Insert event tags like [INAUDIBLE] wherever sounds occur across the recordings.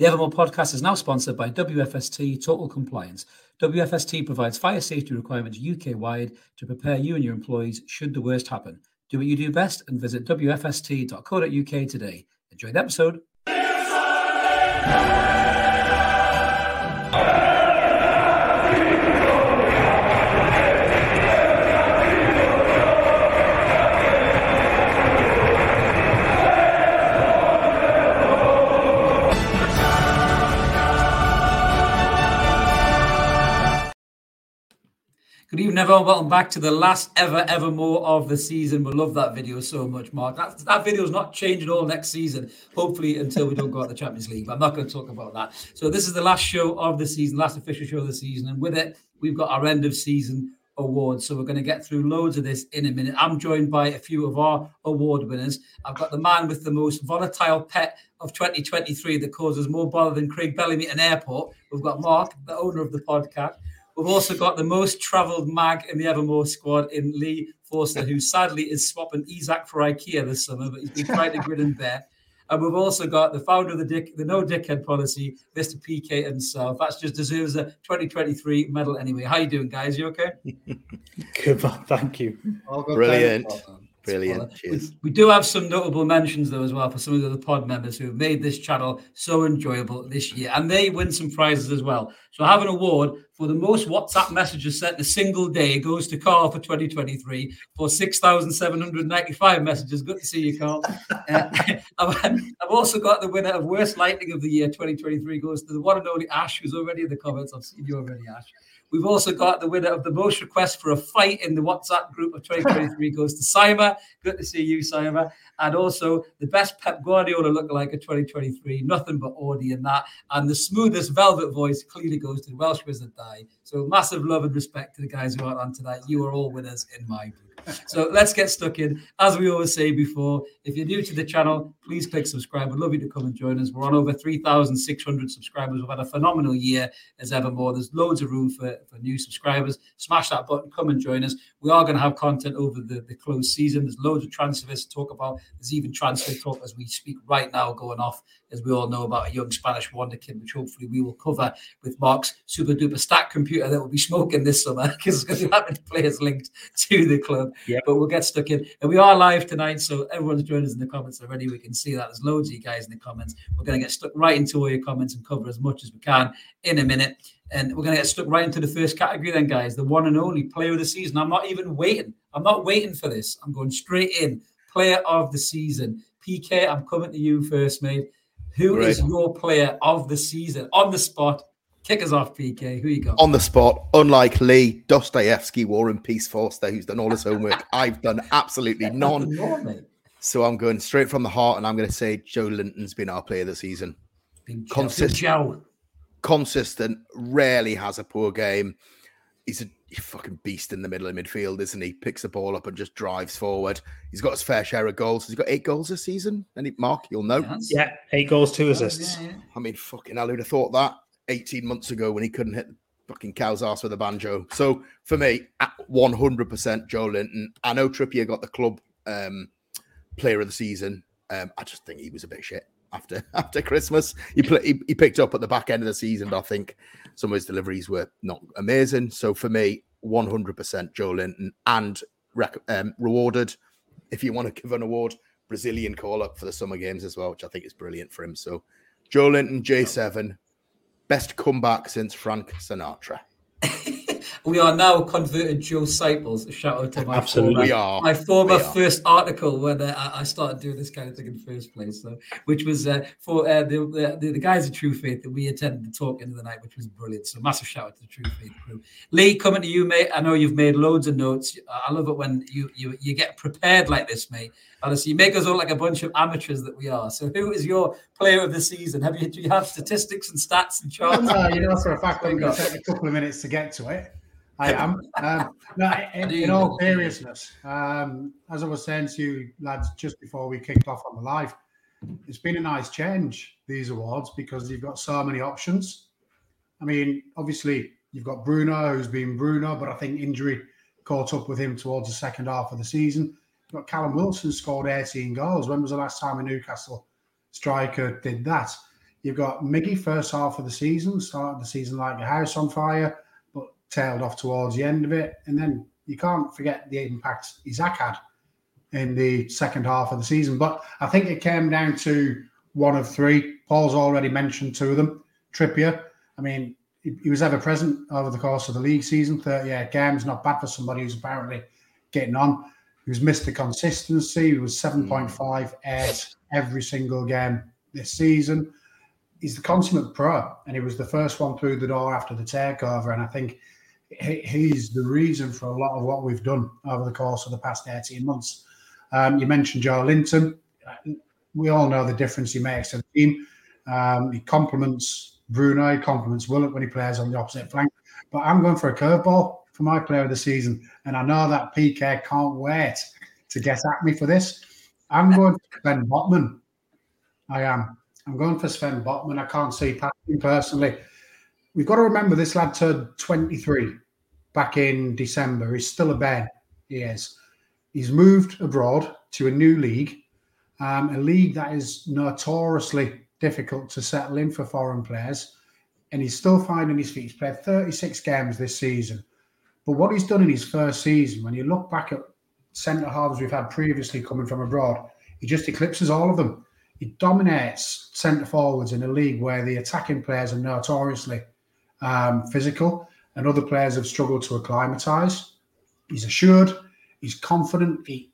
The Evermore podcast is now sponsored by WFST Total Compliance. WFST provides fire safety requirements UK wide to prepare you and your employees should the worst happen. Do what you do best and visit WFST.co.uk today. Enjoy the episode. Good evening, everyone. Welcome back to the last ever, ever more of the season. We love that video so much, Mark. That, that video is not changing all next season, hopefully, until we don't go out the Champions League. But I'm not going to talk about that. So, this is the last show of the season, last official show of the season. And with it, we've got our end of season awards. So, we're going to get through loads of this in a minute. I'm joined by a few of our award winners. I've got the man with the most volatile pet of 2023 that causes more bother than Craig Bellamy at an airport. We've got Mark, the owner of the podcast. We've also got the most travelled mag in the Evermore squad in Lee Forster, who sadly is swapping Isak for IKEA this summer, but he's been trying to grin and bear. And we've also got the founder of the dick, the no dickhead policy, Mr. PK himself. That just deserves a 2023 medal anyway. How you doing, guys? You okay? [LAUGHS] Good, thank you. Brilliant. Brilliant. Cheers. We, we, do have some notable mentions though as well for some of the other pod members who have made this channel so enjoyable this year, and they win some prizes as well. So I have an award for the most WhatsApp messages sent in a single day goes to Carl for 2023 for 6,795 messages. Good to see you, Carl. uh, [LAUGHS] I've, I've, also got the winner of worst lightning of the year 2023 goes to the one and only Ash, who's already in the comments. I've seen you already, Ash. We've also got the winner of the most requests for a fight in the WhatsApp group of 2023 [LAUGHS] goes to Sima. Good to see you, Sima. And also the best Pep Guardiola lookalike of 2023. Nothing but Audi in that. And the smoothest velvet voice clearly goes to the Welsh Wizard Die. So massive love and respect to the guys who are on tonight. You are all winners in my book. So let's get stuck in. As we always say before, if you're new to the channel, please click subscribe. We'd love you to come and join us. We're on over 3,600 subscribers. We've had a phenomenal year as ever more. There's loads of room for, for new subscribers. Smash that button, come and join us. We are going to have content over the, the closed season. There's loads of transfers to talk about. There's even transfer talk as we speak right now going off, as we all know about a young Spanish wonder kid, which hopefully we will cover with Mark's super duper stack computer that will be [LAUGHS] smoking this summer because it's going to have players linked to the club. Yeah. But we'll get stuck in. And we are live tonight, so everyone's joined us in the comments already. We can see that there's loads of you guys in the comments. We're going to get stuck right into all your comments and cover as much as we can in a minute. And we're going to get stuck right into the first category, then, guys. The one and only player of the season. I'm not even waiting. I'm not waiting for this. I'm going straight in. Player of the season. PK, I'm coming to you first, mate. Who Great. is your player of the season on the spot? Kick us off, PK. Who you got? On the spot, unlike Lee, Dostoevsky, War and Peace Forster, who's done all his homework. [LAUGHS] I've done absolutely none. so I'm going straight from the heart, and I'm going to say Joelinton's been our player of the season. Consistent, consistent, rarely has a poor game. He's a fucking beast in the middle of midfield, isn't he? Picks the ball up and just drives forward. He's got his fair share of goals. He's got eight goals this season. Any Mark, you'll know. Yeah, eight goals, two assists. Yeah, yeah. I mean, fucking hell, who'd have thought that 18 months ago when he couldn't hit fucking cow's ass with a banjo. So for me, 100% Joelinton. I know Trippier got the club um, player of the season. Um, I just think he was a bit shit after [LAUGHS] after Christmas. He, play, he, he picked up at the back end of the season. I think some of his deliveries were not amazing. So for me, 100% Joelinton and rec- um, rewarded. If you want to give an award, Brazilian call up for the summer games as well, which I think is brilliant for him. So Joelinton, J7, best comeback since Frank Sinatra. [LAUGHS] we are now converted Joe Cyples. Shout out to my Absolutely former, my former first article when uh, I started doing this kind of thing in the first place. So, which was uh, for uh, the, the, the guys of True Faith that we attended the talk into the night, which was brilliant. So massive shout out to the True Faith crew. Lee, coming to you, mate. I know you've made loads of notes. I love it when you you you get prepared like this, mate. Honestly, you make us all like a bunch of amateurs that we are. So, who is your player of the season? Have you do you have statistics and stats and charts? No, you know for a fact I'm going to take a couple of minutes to get to it. I am. Um, no, [LAUGHS] in, in, all seriousness, um, as I was saying to you lads just before we kicked off on the live, it's been a nice change these awards because you've got so many options. I mean, obviously you've got Bruno, who's been Bruno, but I think injury caught up with him towards the second half of the season. You've got Callum Wilson scored 18 goals. When was the last time a Newcastle striker did that? You've got Miggy first half of the season, started the season like a house on fire, but tailed off towards the end of it. And then you can't forget the impact Isak had in the second half of the season. But I think it came down to one of three. Paul's already mentioned two of them. Trippier, I mean, he, he was ever present over the course of the league season, 38 games, not bad for somebody who's apparently getting on. He was Mr. Consistency. He was 7.5 hmm. at every single game this season. He's the consummate pro, and he was the first one through the door after the takeover. And I think he, he's the reason for a lot of what we've done over the course of the past 18 months. Um, you mentioned Joelinton. We all know the difference he makes to the team. Um, he complements Bruno, he complements Willock when he plays on the opposite flank. But I'm going for a curveball for my player of the season. And I know that PK can't wait to get at me for this. I'm going for Sven Botman. I am. I'm going for Sven Botman. I can't see passing personally. We've got to remember this lad turned 23 back in December. He's still a Ben. He is. He's moved abroad to a new league, um, a league that is notoriously difficult to settle in for foreign players. And he's still finding his feet. He's played 36 games this season. But what he's done in his first season, when you look back at centre halves we've had previously coming from abroad, he just eclipses all of them. He dominates centre forwards in a league where the attacking players are notoriously um, physical and other players have struggled to acclimatise. He's assured, he's confident, he,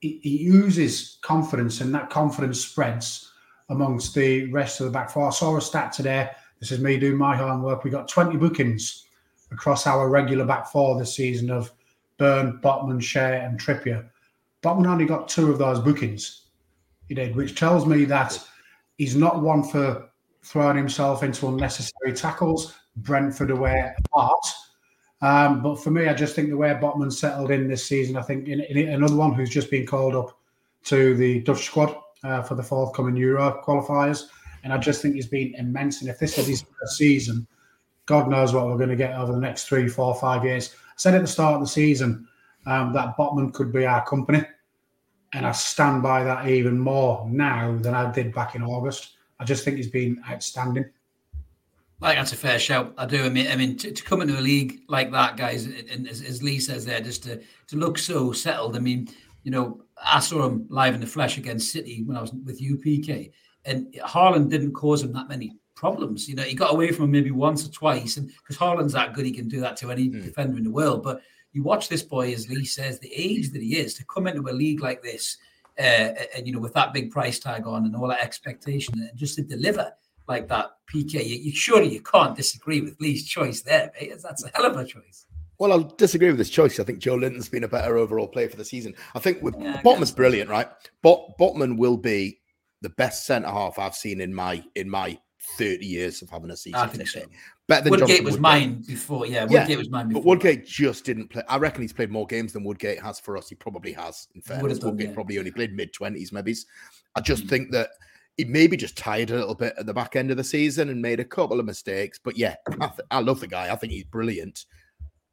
he, he oozes confidence, and that confidence spreads amongst the rest of the back four. I saw a stat today. This is me doing my homework. We got 20 bookings across our regular back four this season of Burn, Botman, Shea, and Trippier. Botman only got two of those bookings. He did, which tells me that he's not one for throwing himself into unnecessary tackles. Brentford away apart. Um, but for me, I just think the way Botman settled in this season, I think in, in another one who's just been called up to the Dutch squad uh, for the forthcoming Euro qualifiers. And I just think he's been immense. And if this is his first season, God knows what we're going to get over the next three, four, five years. I said at the start of the season um, that Botman could be our company. And I stand by that even more now than I did back in August. I just think he's been outstanding. I think that's a fair shout. I do. I mean, I mean, to, to come into a league like that, guys, and as, as, Lee says there, just to to look so settled. I mean, you know, I saw him live in the flesh against City when I was with UPK, and Haaland didn't cause him that many problems. You know, he got away from him maybe once or twice, and because Haaland's that good, he can do that to any mm. defender in the world. But you watch this boy, as Lee says, the age that he is to come into a league like this, uh, and you know, with that big price tag on and all that expectation, and just to deliver like that, PK, you, you surely you can't disagree with Lee's choice there, mate. That's a hell of a choice. Well, I'll disagree with this choice. I think Joelinton's been a better overall player for the season. I think with yeah, Botman's brilliant, right? Bot Botman will be the best centre half I've seen in my in my 30 years of having a season. I think so. Better than Woodgate Jonathan was Woodgate. mine before. Yeah, Woodgate yeah, was mine before. But Woodgate just didn't play. I reckon he's played more games than Woodgate has for us. He probably has. In fairness, done, Woodgate yeah. probably only played mid 20s, maybe. I just mm. think that he maybe just tired a little bit at the back end of the season and made a couple of mistakes. But yeah, I, th- I love the guy. I think he's brilliant.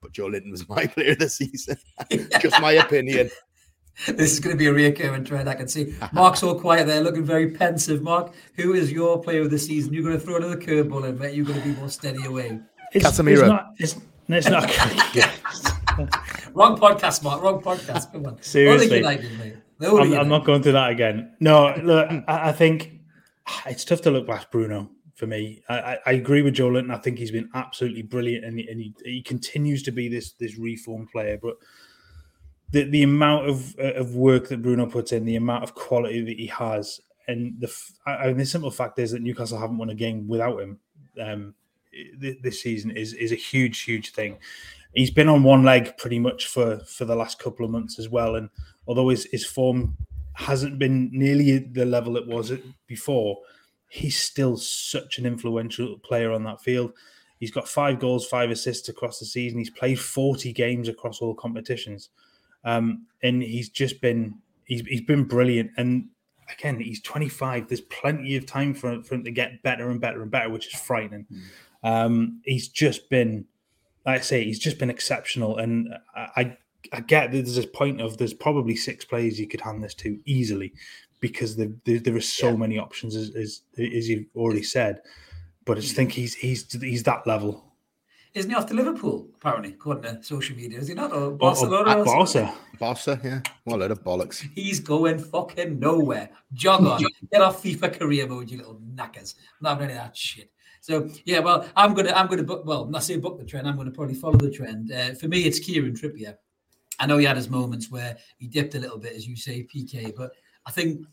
But Joelinton was my [LAUGHS] player of the season. [LAUGHS] just my opinion. This is going to be a recurring trend. I can see [LAUGHS] Mark's all quiet there, looking very pensive. Mark, who is your player of the season? You're going to throw another curveball in, bet you're going to be more steady away. It's, Casemiro. It's not. It's, it's not. wrong podcast, Mark. Wrong podcast. Come on. Seriously, United, I'm, I'm, not going through that again. No, look, I, I, think it's tough to look past Bruno for me. I, I agree with Joelinton. I think he's been absolutely brilliant, and, he, and he, he continues to be this this reformed player. But the the amount of of work that Bruno puts in, the amount of quality that he has, and the I mean, the simple fact is that Newcastle haven't won a game without him um, this season is is a huge huge thing. He's been on one leg pretty much for for the last couple of months as well, and although his, his form hasn't been nearly the level it was before, he's still such an influential player on that field. He's got five goals, five assists across the season. He's played 40 games across all competitions. Um, and he's just been he's, he's been brilliant. And again, he's 25. There's plenty of time for, for him to get better and better and better, which is frightening. Mm. Um, he's just been, like I say, he's just been exceptional. And I I get there's this point of there's probably six players you could hand this to easily because the, the, there are so yeah. many options as, as as you've already said. But I just think he's he's he's that level. Isn't he off to Liverpool, apparently, according to social media? Is he not? Or oh, oh, Barcelona? Or, or Barca. Barca, yeah. What a load of bollocks. [LAUGHS] He's going fucking nowhere. Jog on. [LAUGHS] Get off FIFA career mode, you little knackers. I'm not having any of that shit. So yeah, well, I'm gonna I'm gonna book well, not say book the trend. I'm gonna probably follow the trend. Uh, for me, it's Kieran Trippier. I know he had his moments where he dipped a little bit, as you say, PK, but I think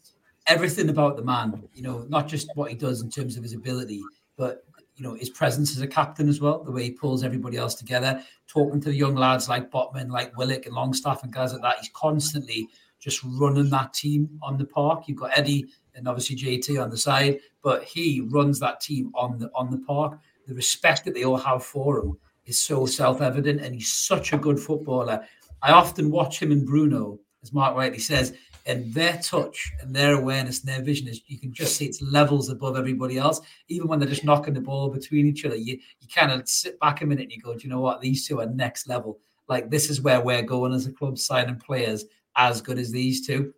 everything about the man, you know, not just what he does in terms of his ability, but you know his presence as a captain as well, the way he pulls everybody else together, talking to the young lads like Botman, like Willock and Longstaff and guys like that. He's constantly just running that team on the park. You've got Eddie and obviously JT on the side, but he runs that team on the on the park. The respect that they all have for him is so self-evident, and he's such a good footballer. I often watch him and Bruno, as Mark rightly says, and their touch and their awareness and their vision is you can just see it's levels above everybody else. Even when they're just knocking the ball between each other, you you kind of sit back a minute and you go, Do you know what? These two are next level. Like this is where we're going as a club, signing players as good as these two.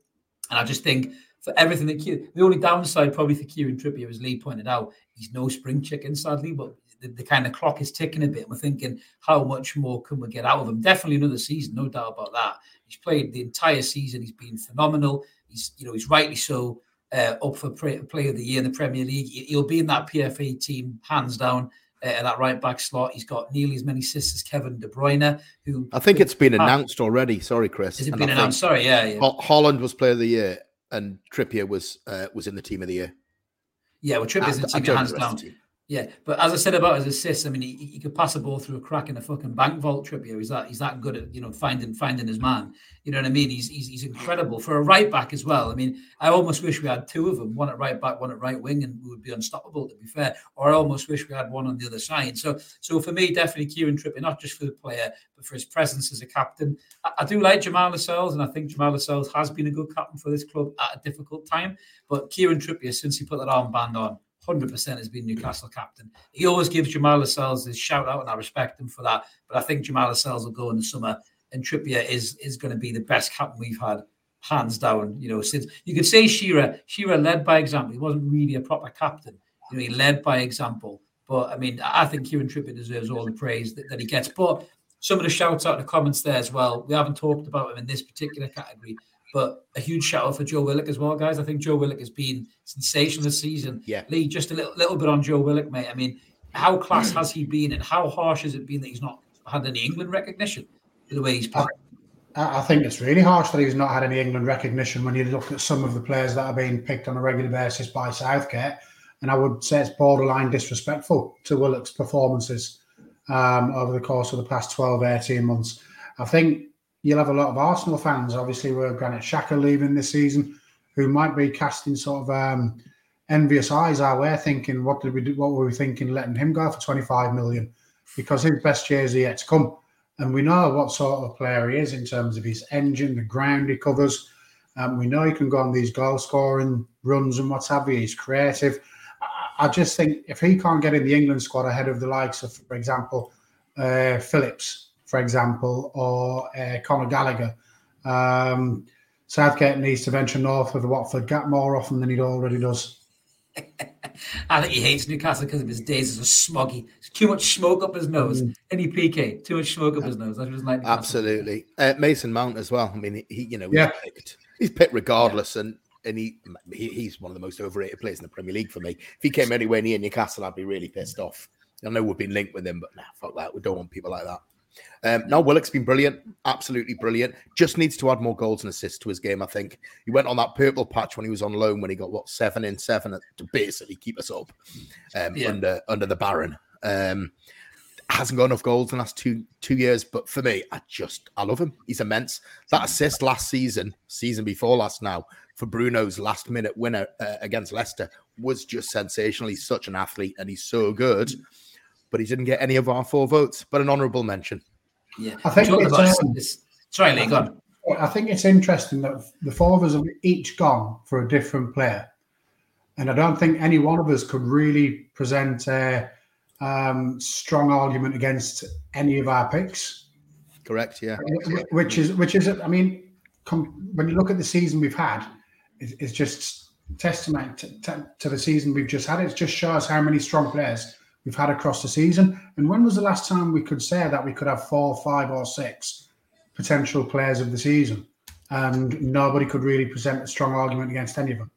And I just think for everything that Kieran, the only downside probably for Kieran Trippier, as Lee pointed out, he's no spring chicken, sadly, but the, the, kind of clock is ticking a bit. We're thinking, how much more can we get out of him? Definitely another season, no doubt about that. He's played the entire season. He's been phenomenal. He's, you know, he's rightly so uh, up for play, player of the year in the Premier League. He'll be in that PFA team hands down. Uh, that right back slot, he's got nearly as many assists as Kevin De Bruyne. Who I think it's been announced already. Sorry, Chris. Has it been announced? Sorry, yeah, yeah. Haaland was player of the year, and Trippier was uh, was in the team of the year. Yeah, well, Trippier's in the team of the hands down. Yeah, but as I said about his assists, I mean, he, he, could pass a ball through a crack in a fucking bank vault. Trippier, he's that he's that good at you know finding finding his man. You know what I mean? He's he's, he's incredible for a right back as well. I mean, I almost wish we had two of them, one at right back, one at right wing, and we would be unstoppable. To be fair, or I almost wish we had one on the other side. So so for me, definitely Kieran Trippier, not just for the player, but for his presence as a captain. I, I do like Jamal Lascelles, and I think Jamal Lascelles has been a good captain for this club at a difficult time. But Kieran Trippier, since he put that armband on 100% has been Newcastle captain. He always gives Jamal Lascelles his shout out, and I respect him for that. But I think Jamal Lascelles will go in the summer, and Trippier is is going to be the best captain we've had, hands down. You know, since you could say Shearer, Shearer led by example. He wasn't really a proper captain. You know, he led by example. But I mean, I think Kieran Trippier deserves all the praise that, that he gets. But some of the shouts out in the comments there as well. We haven't talked about him in this particular category, but a huge shout out for Joe Willock as well, guys. I think Joe Willock has been sensational this season. Yeah. Lee, just a little, little bit on Joe Willock, mate. I mean, how class [CLEARS THROAT] has he been and how harsh has it been that he's not had any England recognition the way he's played? I, I think it's really harsh that he's not had any England recognition when you look at some of the players that are being picked on a regular basis by Southgate. And I would say it's borderline disrespectful to Willock's performances um, over the course of the past 12, 18 months. I think you'll have a lot of Arsenal fans, obviously, with Granit Xhaka leaving this season, who might be casting sort of um, envious eyes our way, thinking, "What did we do? What were we thinking, letting him go for 25 million? Because his best years are yet to come, and we know what sort of player he is in terms of his engine, the ground he covers. Um, we know he can go on these goal scoring runs and what have you. He's creative. I, I just think if he can't get in the England squad ahead of the likes of, for example, uh, Phillips for example, or uh, Conor Gallagher. Um, Southgate needs to venture north of the Watford gap more often than he already does. [LAUGHS] I think he hates Newcastle because of his days as a smoggy. too much smoke up his nose. Mm. Any PK, too much smoke up his nose. That's like Absolutely. Uh, Mason Mount as well. I mean, he, you know, yeah. he's picked, he's picked regardless, yeah. and and he, he, he's one of the most overrated players in the Premier League for me. If he came anywhere near Newcastle, I'd be really pissed off. I know we've been linked with him, but nah, fuck that. We don't want people like that. Um, now Willock's been brilliant, absolutely brilliant. Just needs to add more goals and assists to his game. I think he went on that purple patch when he was on loan when he got what seven in seven to basically keep us up um, yeah. under under the Baron. Um, hasn't got enough goals in the last two two years, but for me, I just I love him. He's immense. That assist last season, season before last now for Bruno's last minute winner uh, against Leicester was just sensational. He's such an athlete and he's so good but he didn't get any of our four votes. But an honourable mention. Yeah, I think it's, um, sorry, Lee, go on. I think it's interesting that the four of us have each gone for a different player, and I don't think any one of us could really present a um, strong argument against any of our picks. Correct. Yeah. Which is which is I mean, com- when you look at the season we've had, it's, it's just testament to, to, to, the season we've just had. It just shows how many strong players we've had across the season. And when was the last time we could say that we could have four, five, or six potential players of the season, and nobody could really present a strong argument against any of them?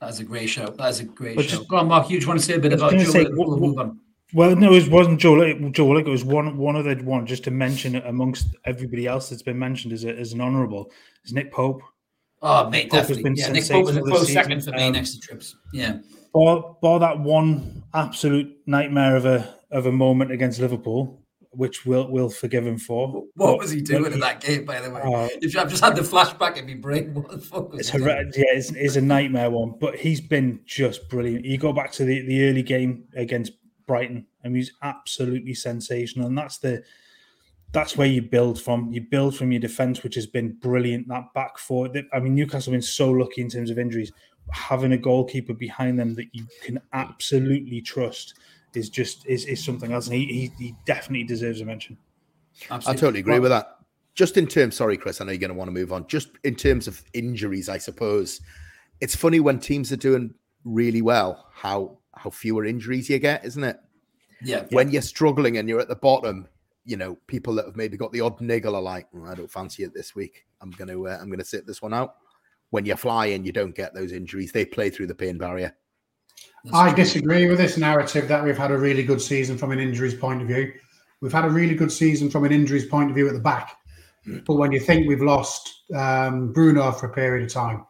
That's a great show. That's a great but show. Just, Go on, Mark. You just want to say a bit about Joe? Say, what, what, well, no, it wasn't Joe. Joe, it was one one of the one just to mention it amongst everybody else that's been mentioned as, a, as an honourable is Nick Pope. Oh, mate, Pope definitely. Yeah, Nick Pope was a close second for me um, next to Trips. Yeah. Bar, bar that one absolute nightmare of a of a moment against Liverpool, which we'll we'll forgive him for. What but, was he doing in that game, by the way? Uh, I've just had the flashback in my brain. What the fuck it's, yeah, it's, it's, a nightmare one, but he's been just brilliant. You go back to the, the early game against Brighton. and he's absolutely sensational, and that's the that's where you build from. You build from your defense, which has been brilliant. That back four. I mean, Newcastle have been so lucky in terms of injuries. Having a goalkeeper behind them that you can absolutely trust is just is, is something else, and he, he, he definitely deserves a mention. Absolutely. I totally agree with that. Just in terms, sorry, Chris, I know you're going to want to move on. Just in terms of injuries, I suppose it's funny when teams are doing really well how how fewer injuries you get, isn't it? Yeah. When yeah. you're struggling and you're at the bottom, you know, people that have maybe got the odd niggle are like, oh, I don't fancy it this week. I'm gonna uh, I'm gonna sit this one out. When you fly and you don't get those injuries, they play through the pain barrier. That's I true. disagree with this narrative that we've had a really good season from an injuries point of view. We've had a really good season from an injuries point of view at the back. Mm. But when you think we've lost um, Bruno for a period of time,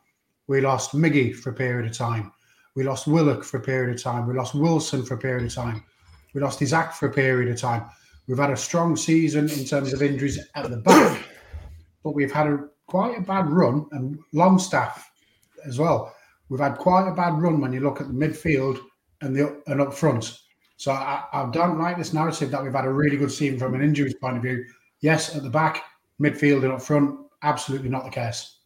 we lost Miggy for a period of time, we lost Willock for a period of time. We lost Wilson for a period of time. We lost Isak for a period of time. We've had a strong season in terms of injuries at the back, but we've had a quite a bad run and Longstaff as well. We've had quite a bad run when you look at the midfield and the and up front. So I, I don't like this narrative that we've had a really good season from an injuries point of view. Yes, at the back, midfield and up front, absolutely not the case.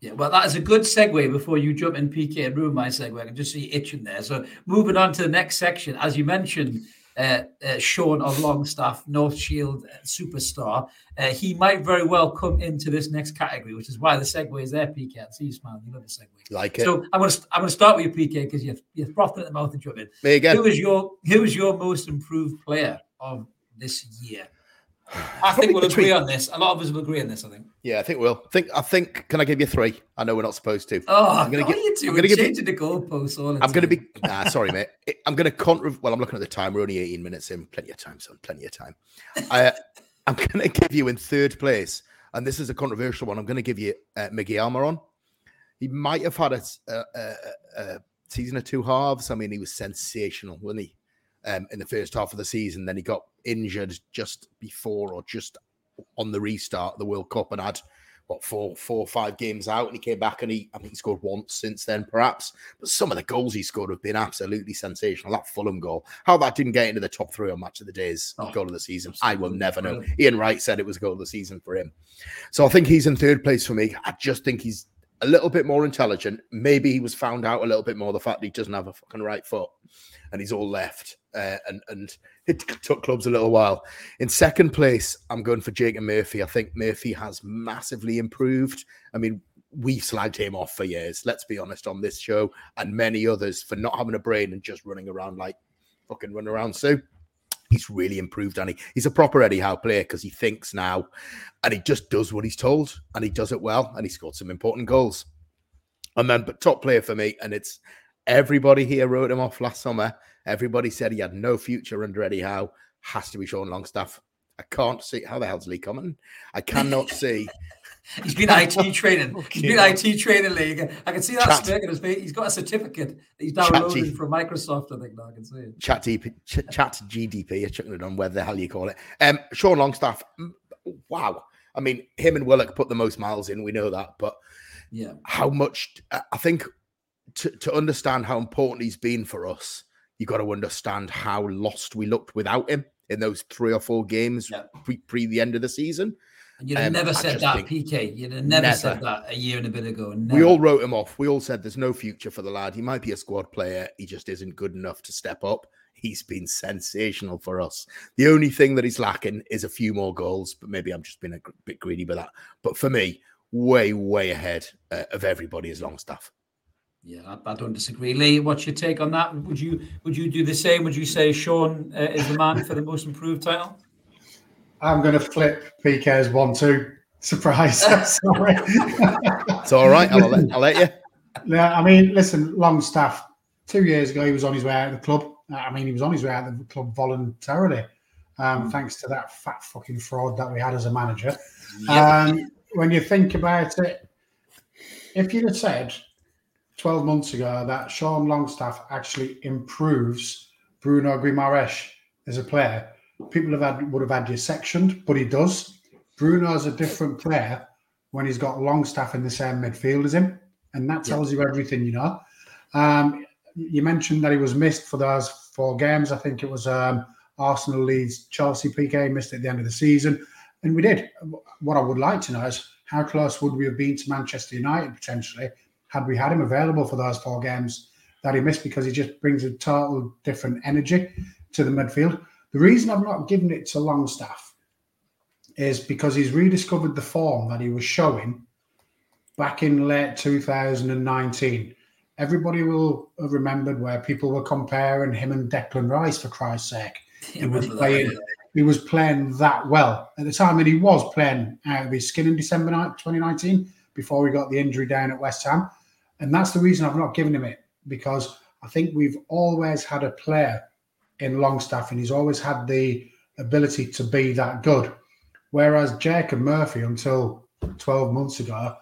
Yeah, well, that is a good segue before you jump in PK and ruin my segue. I can just see itching there. So moving on to the next section, as you mentioned, uh, uh, Sean of Longstaff, North Shield superstar, uh, he might very well come into this next category, which is why the segue is there. PK, I see you smiling. You love the segue. Like it. So I'm going to I'm to start with you, PK, because you're you're frothing at the mouth and jumping. Me again. Who is your who is your most improved player of this year? I think we'll between... agree on this. A lot of us will agree on this. I think. Yeah, I think we'll. I think I think. Can I give you three? I know we're not supposed to. Oh, I'm going to get. You two. I'm going to give you the goalposts all. I'm going to be. Nah, sorry, mate. [LAUGHS] I'm going to contra. Well, I'm looking at the time. We're only 18 minutes in. Plenty of time, son. Plenty of time. I, [LAUGHS] I'm going to give you in third place, and this is a controversial one. I'm going to give you uh, Miggy Almiron. He might have had a, a, a, a season of two halves. I mean, he was sensational, wasn't he? Um, in the first half of the season, then he got injured just before or just on the restart of the World Cup and had what four, four or five games out, and he came back and he, I think he scored once since then, perhaps. But some of the goals he scored have been absolutely sensational. That Fulham goal, how that didn't get into the top three on Match of the Day's oh, goal of the season, I will never know. Ian Wright said it was goal of the season for him, so I think he's in third place for me. I just think he's a little bit more intelligent. Maybe he was found out a little bit more the fact that he doesn't have a fucking right foot and he's all left. Uh, and and [LAUGHS] it took clubs a little while. In second place, I'm going for Jake and Murphy. I think Murphy has massively improved. I mean, we've slagged him off for years. Let's be honest on this show and many others for not having a brain and just running around like fucking run around. So he's really improved, and he, he's a proper Eddie Howe player because he thinks now, and he just does what he's told, and he does it well, and he scored some important goals. And then, but top player for me, and it's everybody here wrote him off last summer. Everybody said he had no future under Eddie Howe. Has to be Sean Longstaff. I can't see how the hell's Lee coming. I cannot [LAUGHS] see. [LAUGHS] He's been IT [LAUGHS] training. He's been IT training league. I can see that chat, smirk in his face. He's got a certificate he's downloaded G- from Microsoft. I think now I can see it. Chat, DP, ch- chat GDP. You're chucking it on whether the hell you call it. Um, Sean Longstaff. Wow. I mean, him and Willock put the most miles in. We know that, but yeah, how much? I think to to understand how important he's been for us you got to understand how lost we looked without him in those three or four games yeah. pre, pre the end of the season. You'd have um, never said that, PK. You'd have never, never, said that a year and a bit ago. Never. We all wrote him off. We all said there's no future for the lad. He might be a squad player. He just isn't good enough to step up. he's been sensational for us. The only thing that he's lacking is a few more goals, but maybe I'm just being a bit greedy with that. But for me, way, way ahead uh, of everybody as Longstaff. Yeah, I, I, don't disagree. Lee, what's your take on that? Would you would you do the same? Would you say Sean uh, is the man for the most improved title? I'm going to flip PK's one-two. Surprise! [LAUGHS] Sorry, it's all right. I'll let, I'll let you. Yeah, I mean, listen, Longstaff. Two years ago, he was on his way out of the club. I mean, he was on his way out of the club voluntarily, um, mm. thanks to that fat fucking fraud that we had as a manager. [LAUGHS] Yep. Um, when you think about it, if you'd have said 12 months ago that Sean Longstaff actually improves Bruno Guimaraes as a player, people have had would have had you sectioned, but he does. Bruno's a different player when he's got Longstaff in the same midfield as him, and that tells yeah. you everything you know. Um, you mentioned that he was missed for those four games. I think it was um, Arsenal, Leeds, Chelsea. PK missed at the end of the season, and we did. What I would like to know is how close would we have been to Manchester United potentially had we had him available for those four games that he missed because he just brings a total different energy to the midfield. The reason I've not given it to Longstaff is because he's rediscovered the form that he was showing back in late 2019. Everybody will have remembered where people were comparing him and Declan Rice for Christ's sake. He was playing. That, He was playing that well at the time, and he was playing out of his skin in December 2019 before we got the injury down at West Ham. And that's the reason I've not given him it because I think we've always had a player in Longstaff and he's always had the ability to be that good. Whereas Jacob Murphy, until 12 months ago,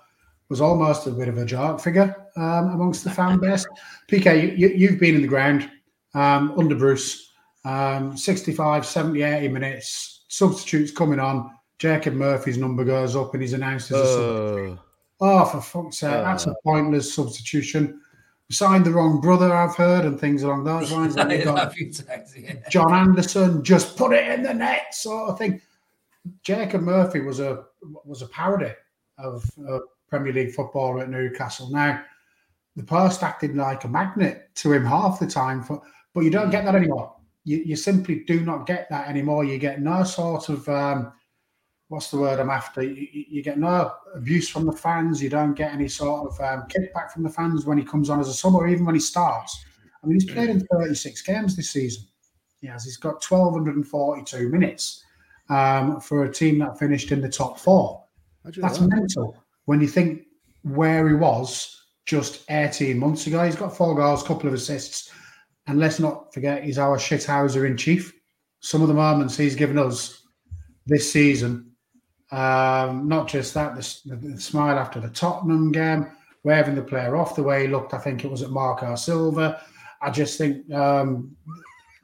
was almost a bit of a joke figure um, amongst the fan base. [LAUGHS] PK, you, have been in the ground um, under Bruce, um, 65, 70, 80 minutes, substitutes coming on. Jacob Murphy's number goes up and he's announced as a uh. Oh, for fuck's sake, uh, that's a pointless substitution. Signed the wrong brother, I've heard, and things along those [LAUGHS] lines. John Anderson just put it in the net, sort of thing. Jacob Murphy was a was a parody of uh, Premier League football at Newcastle. Now, the post acted like a magnet to him half the time, for, but you don't get that anymore. You, you simply do not get that anymore. You get no sort of um, what's the word I'm after? You, you, get no abuse from the fans. You don't get any sort of um, kickback from the fans when he comes on as a sub or even when he starts. I mean, he's played in 36 games this season. He has. He's got 1,242 minutes um, for a team that finished in the top four. That's that. mental when you think where he was just 18 months ago. He's got four goals, couple of assists. And let's not forget, he's our shithouser in chief. Some of the moments he's given us this season um, not just that, the, the, smile after the Tottenham game, waving the player off the way he looked. I think it was at Marco Silva. I just think, um,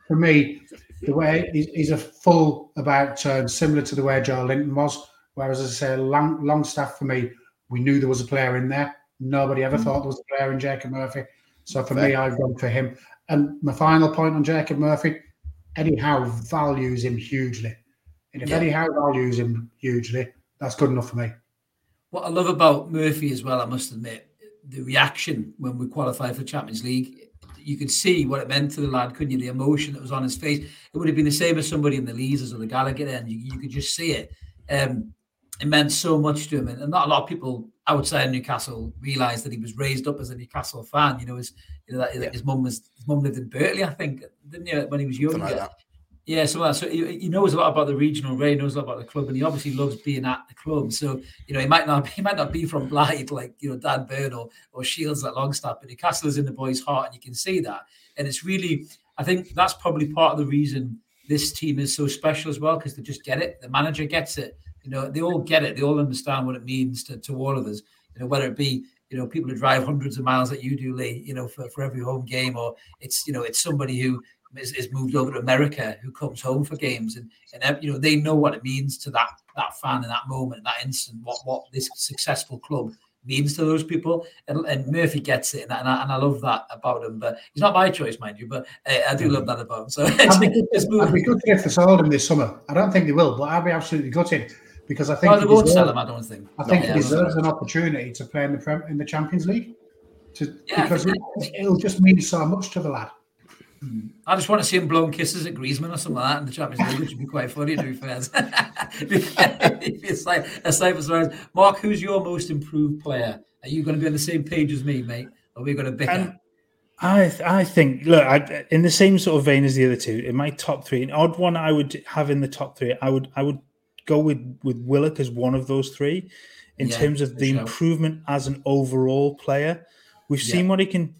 for me, the way he's, a full about turn, similar to the way Joelinton was. Whereas, as I say, long, long staff for me, we knew there was a player in there. Nobody ever mm. thought there was a player in Jacob Murphy. So for Fair. me, I've gone for him. And my final point on Jacob Murphy, Eddie Howe values him hugely. And if yeah. Eddie Howe values him hugely, that's good enough for me. What I love about Murphy as well, I must admit, the reaction when we qualified for Champions League, you could see what it meant to the lad, couldn't you? The emotion that was on his face. It would have been the same as somebody in the Leazes or the Gallowgate end. You, you could just see it. Um, it meant so much to him. And not a lot of people outside of Newcastle realised that he was raised up as a Newcastle fan. You know, his you know that yeah. his mum was his mum lived in Birtley, I think, didn't you, when he was younger. Like yeah, so so he, he, knows a lot about the regional Ray knows a lot about the club, and he obviously loves being at the club. So you know, he might not [LAUGHS] he might not be from Blyth like you know Dan Burn or, or Shields at Longstaff, but Newcastle is in the boy's heart, and you can see that. And it's really, I think that's probably part of the reason this team is so special as well, because they just get it. The manager gets it. You know, they all get it. They all understand what it means to, to all of us. You know, whether it be you know people who drive hundreds of miles that you do, Lee, you know, for, for every home game, or it's you know it's somebody who is, is moved over to America who comes home for games and and you know they know what it means to that that fan in that moment, that instant, what what this successful club means to those people. And, and Murphy gets it, and I, and I, love that about him. But he's not my choice, mind you. But uh, I do love that about him. So I'd [LAUGHS] be, I'd be good if they sold him this summer. I don't think they will, but I'd be absolutely gutted because I think oh, they won't sell him. I don't think. I think no, he deserves an opportunity to play in the in the Champions League. To, yeah, because it, it'll just mean so much to the lad. I just want to see him blowing kisses at Griezmann or something like that in the Champions League, which would be quite funny to be fair. [LAUGHS] it's like a safe Mark, who's your most improved player? Are you going to be on the same page as me, mate? Or are we going to bicker? Um, I I think look I, in the same sort of vein as the other two. In my top three, an odd one I would have in the top three. I would I would go with with Willock as one of those three, in yeah, terms of the sure. improvement as an overall player. We've yeah. seen what he can,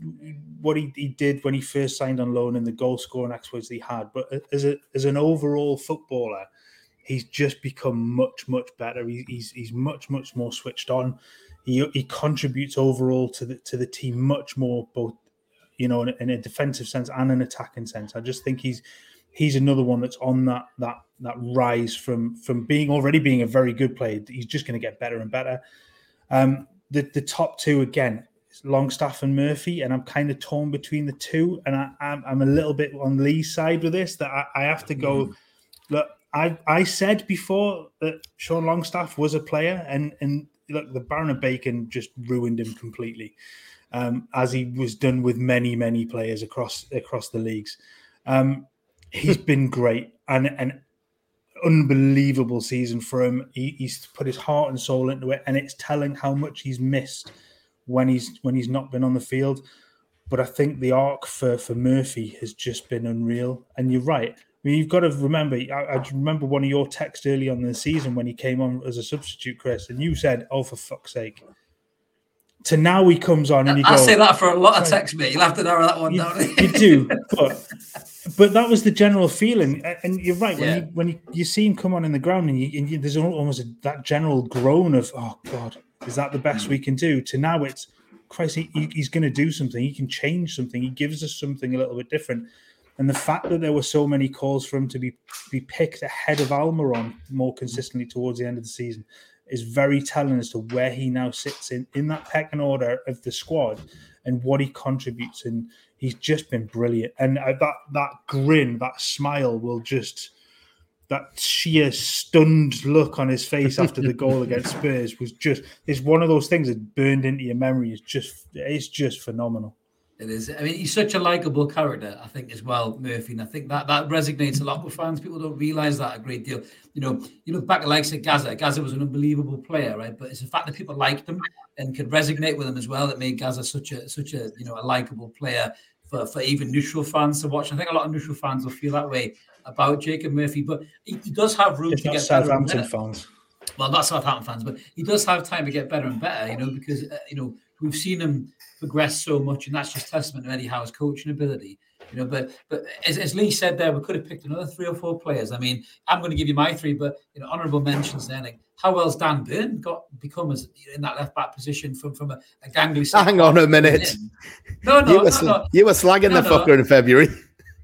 what he, he did when he first signed on loan and the goal scoring exploits he had. But as a as an overall footballer, he's just become much much better. He, he's he's much much more switched on. He, he contributes overall to the to the team much more both you know, in, in, a defensive sense and an attacking sense. I just think he's he's another one that's on that that that rise from from being already being a very good player. He's just going to get better and better. Um, the the top two again, Longstaff and Murphy, and I'm kind of torn between the two, and I, am I'm, I'm a little bit on Lee's side with this. That I, I have to go. Mm. Look, I I said before that Sean Longstaff was a player, and and look, the Baron of Bacon just ruined him completely um, as he was done with many, many players across across the leagues. Um, he's [LAUGHS] been great and an unbelievable season for him. He, he's put his heart and soul into it, and it's telling how much he's missed when he's when he's not been on the field. But I think the arc for for Murphy has just been unreal. And you're right. I mean, you've got to remember. I, I remember one of your texts early on in the season when he came on as a substitute, Chris, and you said, "Oh, for fuck's sake." to now he comes on and you I go, say that for a lot of texts, me. You'll have to narrow that one you, down. you do, [LAUGHS] but but that was the general feeling, and you're right. When yeah. you when you, you see him come on in the ground, and, you, and you, there's almost a, that general groan of, "Oh God, is that the best we can do?" To now, it's Christ, he, he's going to do something. He can change something. He gives us something a little bit different. And the fact that there were so many calls for him to be be picked ahead of Almiron more consistently towards the end of the season is very telling as to where he now sits in in that pecking order of the squad and what he contributes. And he's just been brilliant. And uh, that that grin, that smile, will just that sheer stunned look on his face after the goal against Spurs was just it's one of those things that burned into your memory. It's just it's just phenomenal. It is. I mean, he's such a likable character, I think, as well, Murphy. And I think that that resonates a lot with fans. People don't realize that a great deal. You know, you look back at like say Gaza. Gaza was an unbelievable player, right? But it's the fact that people liked him and could resonate with him as well that made Gaza such a such a you know a likable player for, for even neutral fans to watch. I think a lot of neutral fans will feel that way about Jacob Murphy, but he, he does have room it's to get Southampton fans. Well, not Southampton fans, but he does have time to get better and better. You know, because uh, you know we've seen him progress so much, and that's just testament to Eddie Howe's coaching ability. You know, but but as, as Lee said there, we could have picked another three or four players. I mean, I'm going to give you my three, but you know, honourable mentions there. Like, how well's Dan Burn got become as in that left back position from from a, a gangly? Hang on a minute. No, no, you were, no, no. You were slagging no, the fucker no. in February.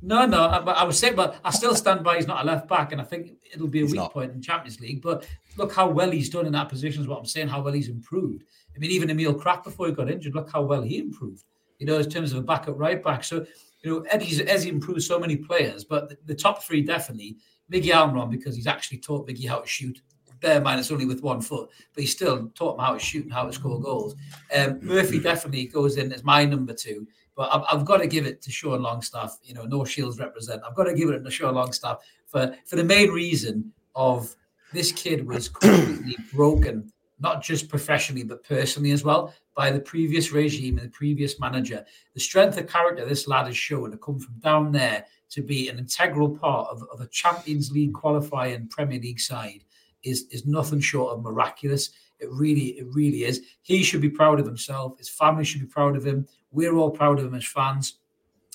No, no, I, I was saying, but I still stand by he's not a left back, and I think it'll be a he's weak not. point in Champions League. But look how well he's done in that position is what I'm saying. How well he's improved. I mean, even Emil Krafth before he got injured, look how well he improved. You know, in terms of a backup right back. So you know, Eddie's Eddie improved so many players, but the, the top three definitely Miggy Almiron because he's actually taught Miggy how to shoot. Bear in mind, it's only with one foot, but he still taught him how to shoot and how to score goals. Um, Murphy definitely goes in as my number two, but I've, I've, got to give it to Sean Longstaff. You know, no shields represent. I've got to give it to Sean Longstaff for for the main reason of this kid was completely [CLEARS THROAT] broken not just professionally but personally as well by the previous regime and the previous manager. The strength of character this lad has shown to come from down there to be an integral part of, of a Champions League qualifying Premier League side is is nothing short of miraculous. It really, it really is. He should be proud of himself. His family should be proud of him. We're all proud of him as fans.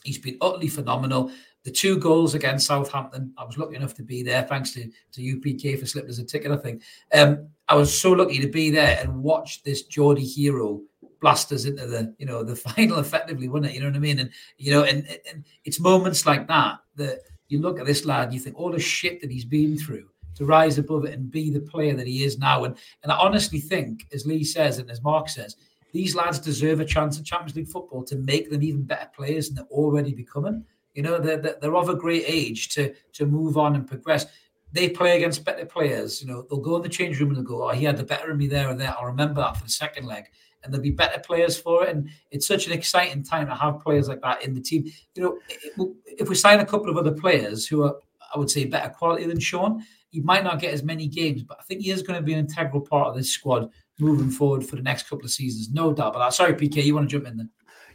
He's been utterly phenomenal. The two goals against Southampton, I was lucky enough to be there, thanks to, to UPK for slipping us a ticket, I think. Um, I was so lucky to be there and watch this Geordie hero blast us into the, you know, the [LAUGHS] final effectively, wasn't it? You know what I mean? And, you know, and, and it's moments like that that you look at this lad, you think all the shit that he's been through to rise above it and be the player that he is now. And, and I honestly think, as Lee says and as Mark says, these lads deserve a chance at Champions League football to make them even better players than they're already becoming. You know, they're, they're of a great age to to move on and progress. They play against better players. You know, they'll go in the change room and they'll go, "Oh, he had the better of me there and there." I'll remember that for the second leg. and there'll be better players for it. And it's such an exciting time to have players like that in the team. You know, if we sign a couple of other players who are, I would say, better quality than Sean, he might not get as many games, but I think he is going to be an integral part of this squad moving forward for the next couple of seasons, no doubt about that. Sorry, PK, you want to jump in there?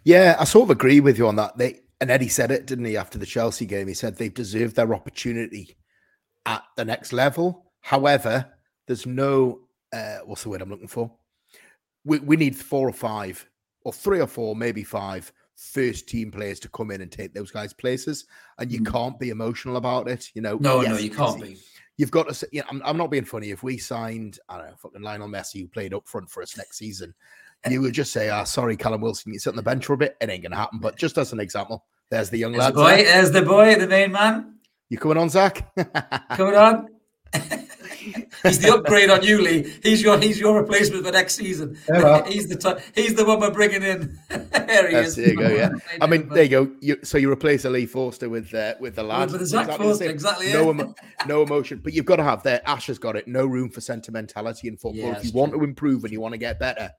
Yeah, I sort of agree with you on that. They and Eddie said it, didn't he, after the Chelsea game? He said they've deserved their opportunity at the next level. However, there's no uh, what's the word I'm looking for? We, we need four or five, or three or four, maybe five first team players to come in and take those guys' places, and you mm. can't be emotional about it. You know, no, yes, no, you can't be. You've got to. You know, I'm, I'm not being funny. If we signed, I don't know, fucking Lionel Messi, who played up front for us next season, you would just say, "Ah, oh, sorry, Callum Wilson, you sit on the bench for a bit." It ain't gonna happen. But just as an example, there's the young there's lad. The boy, there's the boy, the main man. You coming on, Zach? coming on. [LAUGHS] he's the upgrade on you, Lee. He's your he's your replacement for next season. [LAUGHS] he's the t- he's the one we're bringing in. [LAUGHS] there he is. There you go. Yeah. [LAUGHS] I mean, there you go. You, so you replace a Lee Forster with uh, with the lad. With Zach exactly Forster, exactly. No, emo- no emotion, but you've got to have there. Ash has got it. No room for sentimentality in football. Yeah, if you true. want to improve and you want to get better,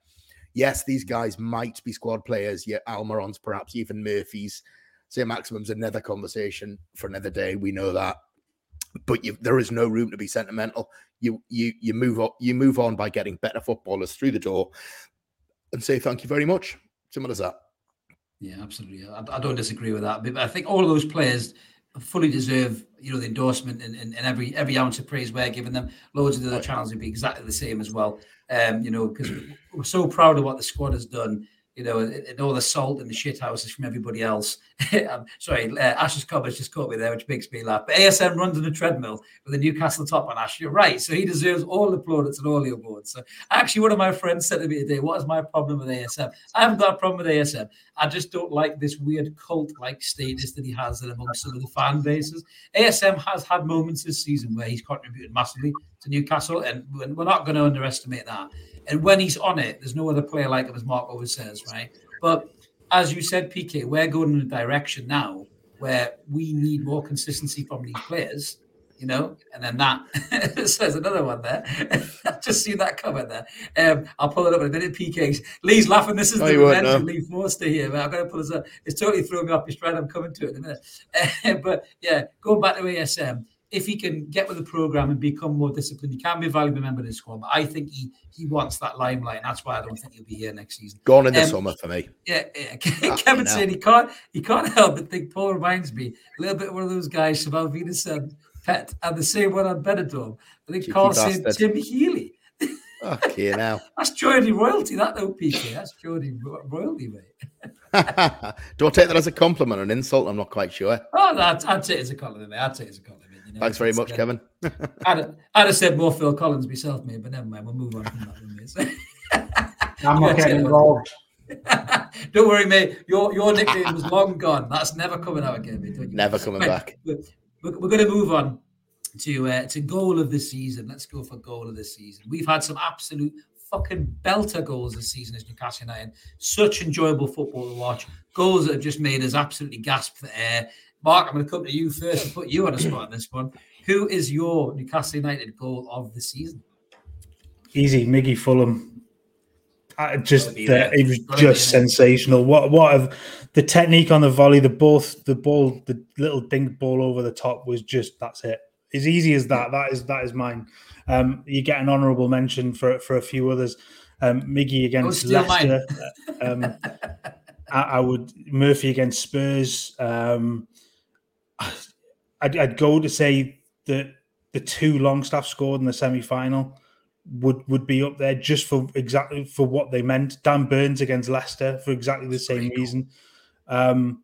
yes, these guys might be squad players. Yeah, Almirons, perhaps even Murphy's. St. Maximin's another conversation for another day. We know that but you, there is no room to be sentimental. You you you move on you move on by getting better footballers through the door, and say thank you very much. Simple as that. Yeah, absolutely. I, I don't disagree with that. But I think all of those players fully deserve you know the endorsement and, and, and, every every ounce of praise we're giving them. Loads of the other channels would be exactly the same as well. Um, you know, because we're so proud of what the squad has done you know, and, all the salt and the shit houses from everybody else. I'm [LAUGHS] sorry, uh, Ash's comments just caught me there, which makes me laugh. But ASM runs on a treadmill with a Newcastle top on Ash. You're right. So he deserves all the plaudits and all the awards. So actually, one of my friends said to me today, What is my problem with ASM? I haven't got a problem with ASM. I just don't like this weird cult like status that he has amongst some of the fan bases. ASM has had moments this season where he's contributed massively to Newcastle, and we're not going to underestimate that. And when he's on it, there's no other player like him, as Mark always says, right? But as you said, PK, we're going in a direction now where we need more consistency from these players, you know, and then that [LAUGHS] says another one there. I've [LAUGHS] just seen that comment there. Um, I'll pull it up in a minute. PK, Lee's laughing. This is oh, the revenge of Lee Forster here, but I'm going to pull this up. It's totally throwing me off his stride. I'm coming to it in a minute. Uh, [LAUGHS] but yeah, going back to ASM, if he can get with the program and become more disciplined, he can be a valuable member of the squad. But I think he he wants that limelight, and that's why I don't think he'll be here next season. Gone in the um, summer for me. Yeah, yeah. [LAUGHS] Kevin said he can't he can't help but think Paul reminds me a little bit of one of those guys, Shamal Venus and Pet, and the same one on Benidorm. I think Carl said Tim Healy. Okay, now [LAUGHS] that's Geordie royalty, that though, PK. That's Geordie royalty, mate. [LAUGHS] Do I take that as a compliment or an insult? I'm not quite sure. Oh, no, I'd, I'd take it as a compliment, mate. I'd take it as a compliment. Know, Thanks very much, Kevin. [LAUGHS] I'd, have, I'd have said more Phil Collins myself, mate, but never mind. We'll move on from that [LAUGHS] I'm not getting involved. [LAUGHS] Don't worry, mate. Your your nickname was long gone. That's never coming out again, mate. Never coming right. back. We're, we're, we're, going to move on to uh, to goal of the season. Let's go for goal of the season. We've had some absolute fucking belter goals this season as Newcastle United. Such enjoyable football to watch. Goals that have just made us absolutely gasp for air. Mark, I'm going to come to you first and put you on a spot on this one. Who is your Newcastle United goal of the season? Easy, Miggy Fulham. I just the, it was just sensational. What what have the technique on the volley, the both the ball, the little dink ball over the top was just that's it. As easy as that. That is that is mine. Um, you get an honourable mention for for a few others. Um, Miggy against Leicester. um, [LAUGHS] I, I, would Murphy against Spurs. Um, I'd, I'd go to say that the two Longstaff scored in the semi final would would be up there just for exactly for what they meant. Dan Burn's against Leicester for exactly the same reason. Um,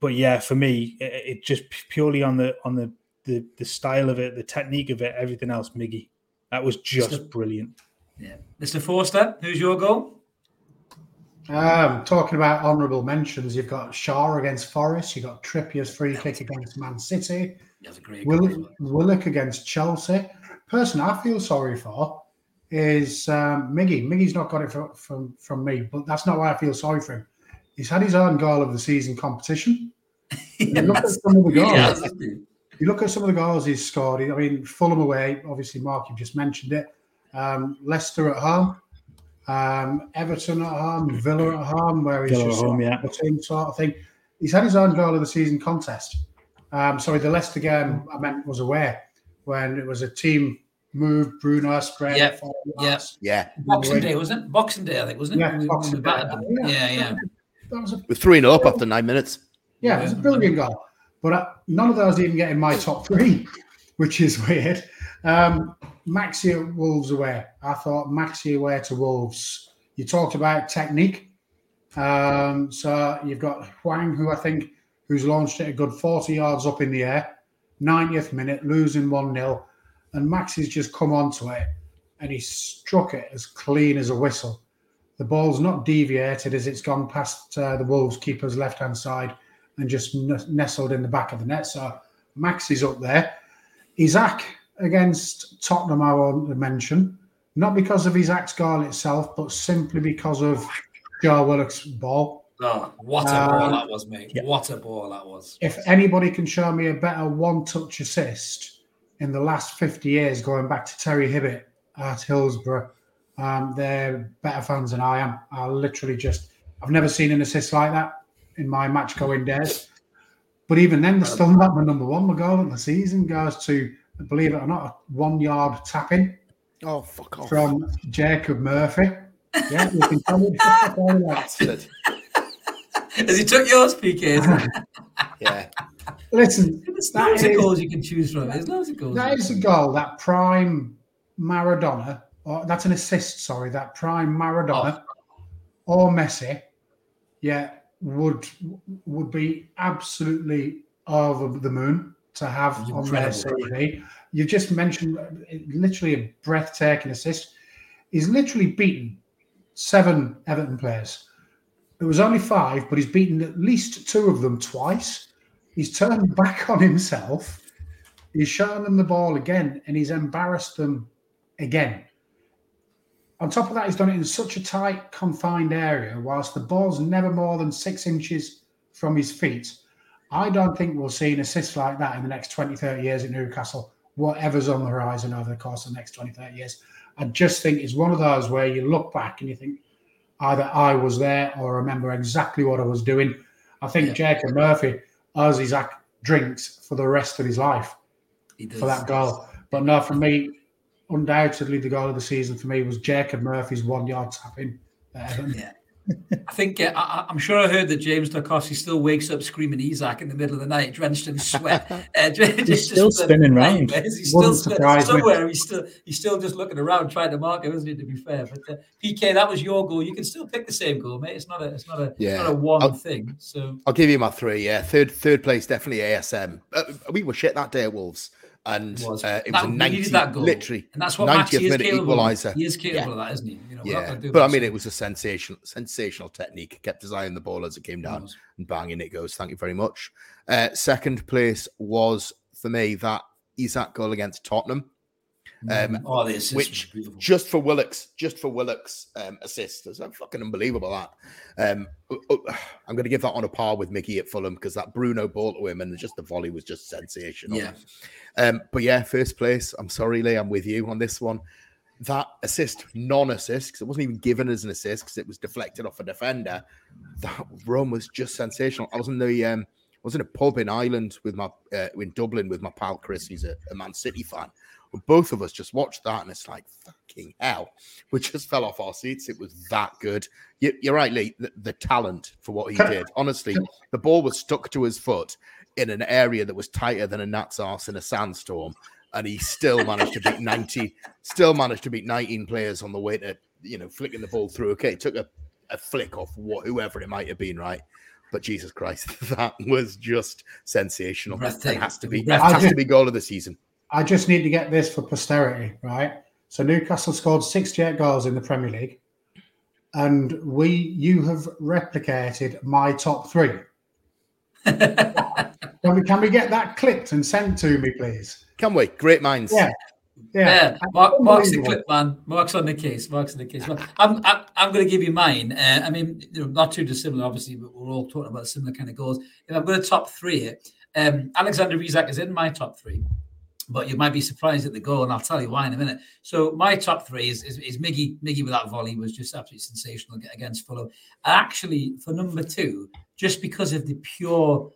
but yeah, for me, it, it, just purely on the on the, the the style of it, the technique of it, everything else, Miggy. That was just Mr. brilliant. Yeah, Mr. Forster, who's your goal? Um, talking about honourable mentions, you've got Shaw against Forest, you've got Trippier's free kick against Man City, That's a great Will, Willock against Chelsea. Person I feel sorry for is um, Miggy. Miggy's not got it from, from, from me, but that's not why I feel sorry for him. He's had his own goal of the season competition. [LAUGHS] yes. look at some of the goals. You look at some of the goals he's scored. I mean, Fulham away, obviously, Mark, you've just mentioned it. Um, Leicester at home. Um, Everton at home, Villa at home, where he's Villa just home, yeah. the team sort of thing. He's had his own goal of the season contest. Um, sorry, the Leicester game I meant was aware when it was a team move, Bruno spread. Yep. Yep. Yeah. Boxing Day, wasn't it? Boxing Day, I think, wasn't it? Yeah, We- Boxing we Day. Yeah. Yeah, yeah. That was a We're 3 0 up after nine minutes. Yeah, it was a brilliant goal. But uh, none of those even get in my top three, [LAUGHS] which is weird. Um, Maxi Wolves away. I thought Maxi away to Wolves. You talked about technique. Um, so you've got Huang, who I think who's launched it a good 40 yards up in the air, 90th minute, losing 1 0. And Maxi's just come onto it and he struck it as clean as a whistle. The ball's not deviated as it's gone past uh, the Wolves keeper's left hand side and just nestled in the back of the net. So Max is up there. Isak against Tottenham, I want to mention, not because of Isak's goal itself, but simply because of Joe Willock's ball. Oh, what a Um, ball that was, mate. yeah. What a ball that was. If anybody can show me a better one touch assist in the last 50 years, going back to Terry Hibbitt at Hillsborough, um, they're better fans than I am. I literally just, I've never seen an assist like that in my match going days. But even then, they're still not my number one. My goal of the season goes to, believe it or not, a one yard tapping Oh, fuck off. from Jacob Murphy. Yeah, you can tell me. Bastard. As he took yours, PK. [LAUGHS] Yeah. Listen, There's that loads of goals you can choose from. There's loads of goals. That is a goal, that prime Maradona, or that's an assist, sorry, that prime Maradona oh. or Messi, yeah, would would be absolutely over the moon to have on their. CV. You just mentioned uh, literally a breathtaking assist. He's literally beaten seven Everton players. It was only five, but he's beaten at least two of them twice. He's turned [LAUGHS] back on himself. He's shown them the ball again, and he's embarrassed them again. On top of that, he's done it in such a tight, confined area, whilst the ball's never more than six inches from his feet. I don't think we'll see an assist like that in the next 20, 30 years at Newcastle, whatever's on the horizon over the course of the next 20, 30 years. I just think it's one of those where you look back and you think, either I was there or remember exactly what I was doing. I think Jacob Murphy owes his drinks for the rest of his life does. for that goal. But no, for me, undoubtedly the goal of the season for me was Jacob Murphy's one yard tapping. Yeah. I think uh, I, I'm sure I heard that James Tarkowski still wakes up screaming Isak in the middle of the night, drenched in sweat. [LAUGHS] Uh, [LAUGHS] just, still spinning round. He's still Wouldn't spin- surprise me. somewhere. He's still he's still just looking around trying to mark him, isn't he? To be fair, but uh, PK, that was your goal. You can still pick the same goal, mate. It's not a it's not a Yeah. not a one I'll- thing. So I'll give you my three. Yeah, third third place definitely ASM. Uh, we were shit that day at Wolves, and it was. uh, it That- was a ninety, needed that goal. literally and that's what Maxi 90th minute capable. Of. equaliser. He is capable Yeah. of that, isn't he? You know, Yeah, do but I mean, it was a sensational, sensational technique. Kept his eye on the ball as it came down was. and banging it goes. Thank you very much. Uh, second place was for me that Isak goal against Tottenham. Um, oh, the assist which just for Willock's, just for Willock's um, assist, it's fucking unbelievable. That um, uh, uh, I'm going to give that on a par with Miggy at Fulham because that Bruno ball to him and just the volley was just sensational. Yeah. Um, but yeah, first place. I'm sorry, Lee, I'm with you on this one. That assist, non-assist, because it wasn't even given as an assist because it was deflected off a defender. That run was just sensational. I was in the um, I was in a pub in Ireland with my uh, in Dublin with my pal Chris. He's a, a Man City fan. But both of us just watched that, and it's like fucking hell. We just fell off our seats. It was that good. You, you're right, Lee. The, the talent for what he did. Honestly, the ball was stuck to his foot in an area that was tighter than a gnat's ass in a sandstorm, and he still managed to beat 90. Still managed to beat 19 players on the way to you know flicking the ball through. Okay, it took a, a flick off what, whoever it might have been, right? But Jesus Christ, [LAUGHS] that was just sensational. It Breathtaking. has to be. Has to be goal of the season. I just need to get this for posterity, right? So Newcastle scored 68 goals in the Premier League, and we you have replicated my top three. [LAUGHS] Can we, can we get that clipped and sent to me, please? Can we? Great minds. Yeah. Yeah. Yeah, Mark, Mark's the clip man. Mark's on the case. Mark's on the case. Well, I'm I'm, I'm going to give you mine. Uh, I mean, you know, not too dissimilar, obviously, but we're all talking about similar kind of goals. If I'm going to top three it, um, Alexander Isak is in my top three. But you might be surprised at the goal, and I'll tell you why in a minute. So my top three is is, is Miggy. Miggy with that volley was just absolutely sensational against Fulham. Actually, for number two, just because of the pure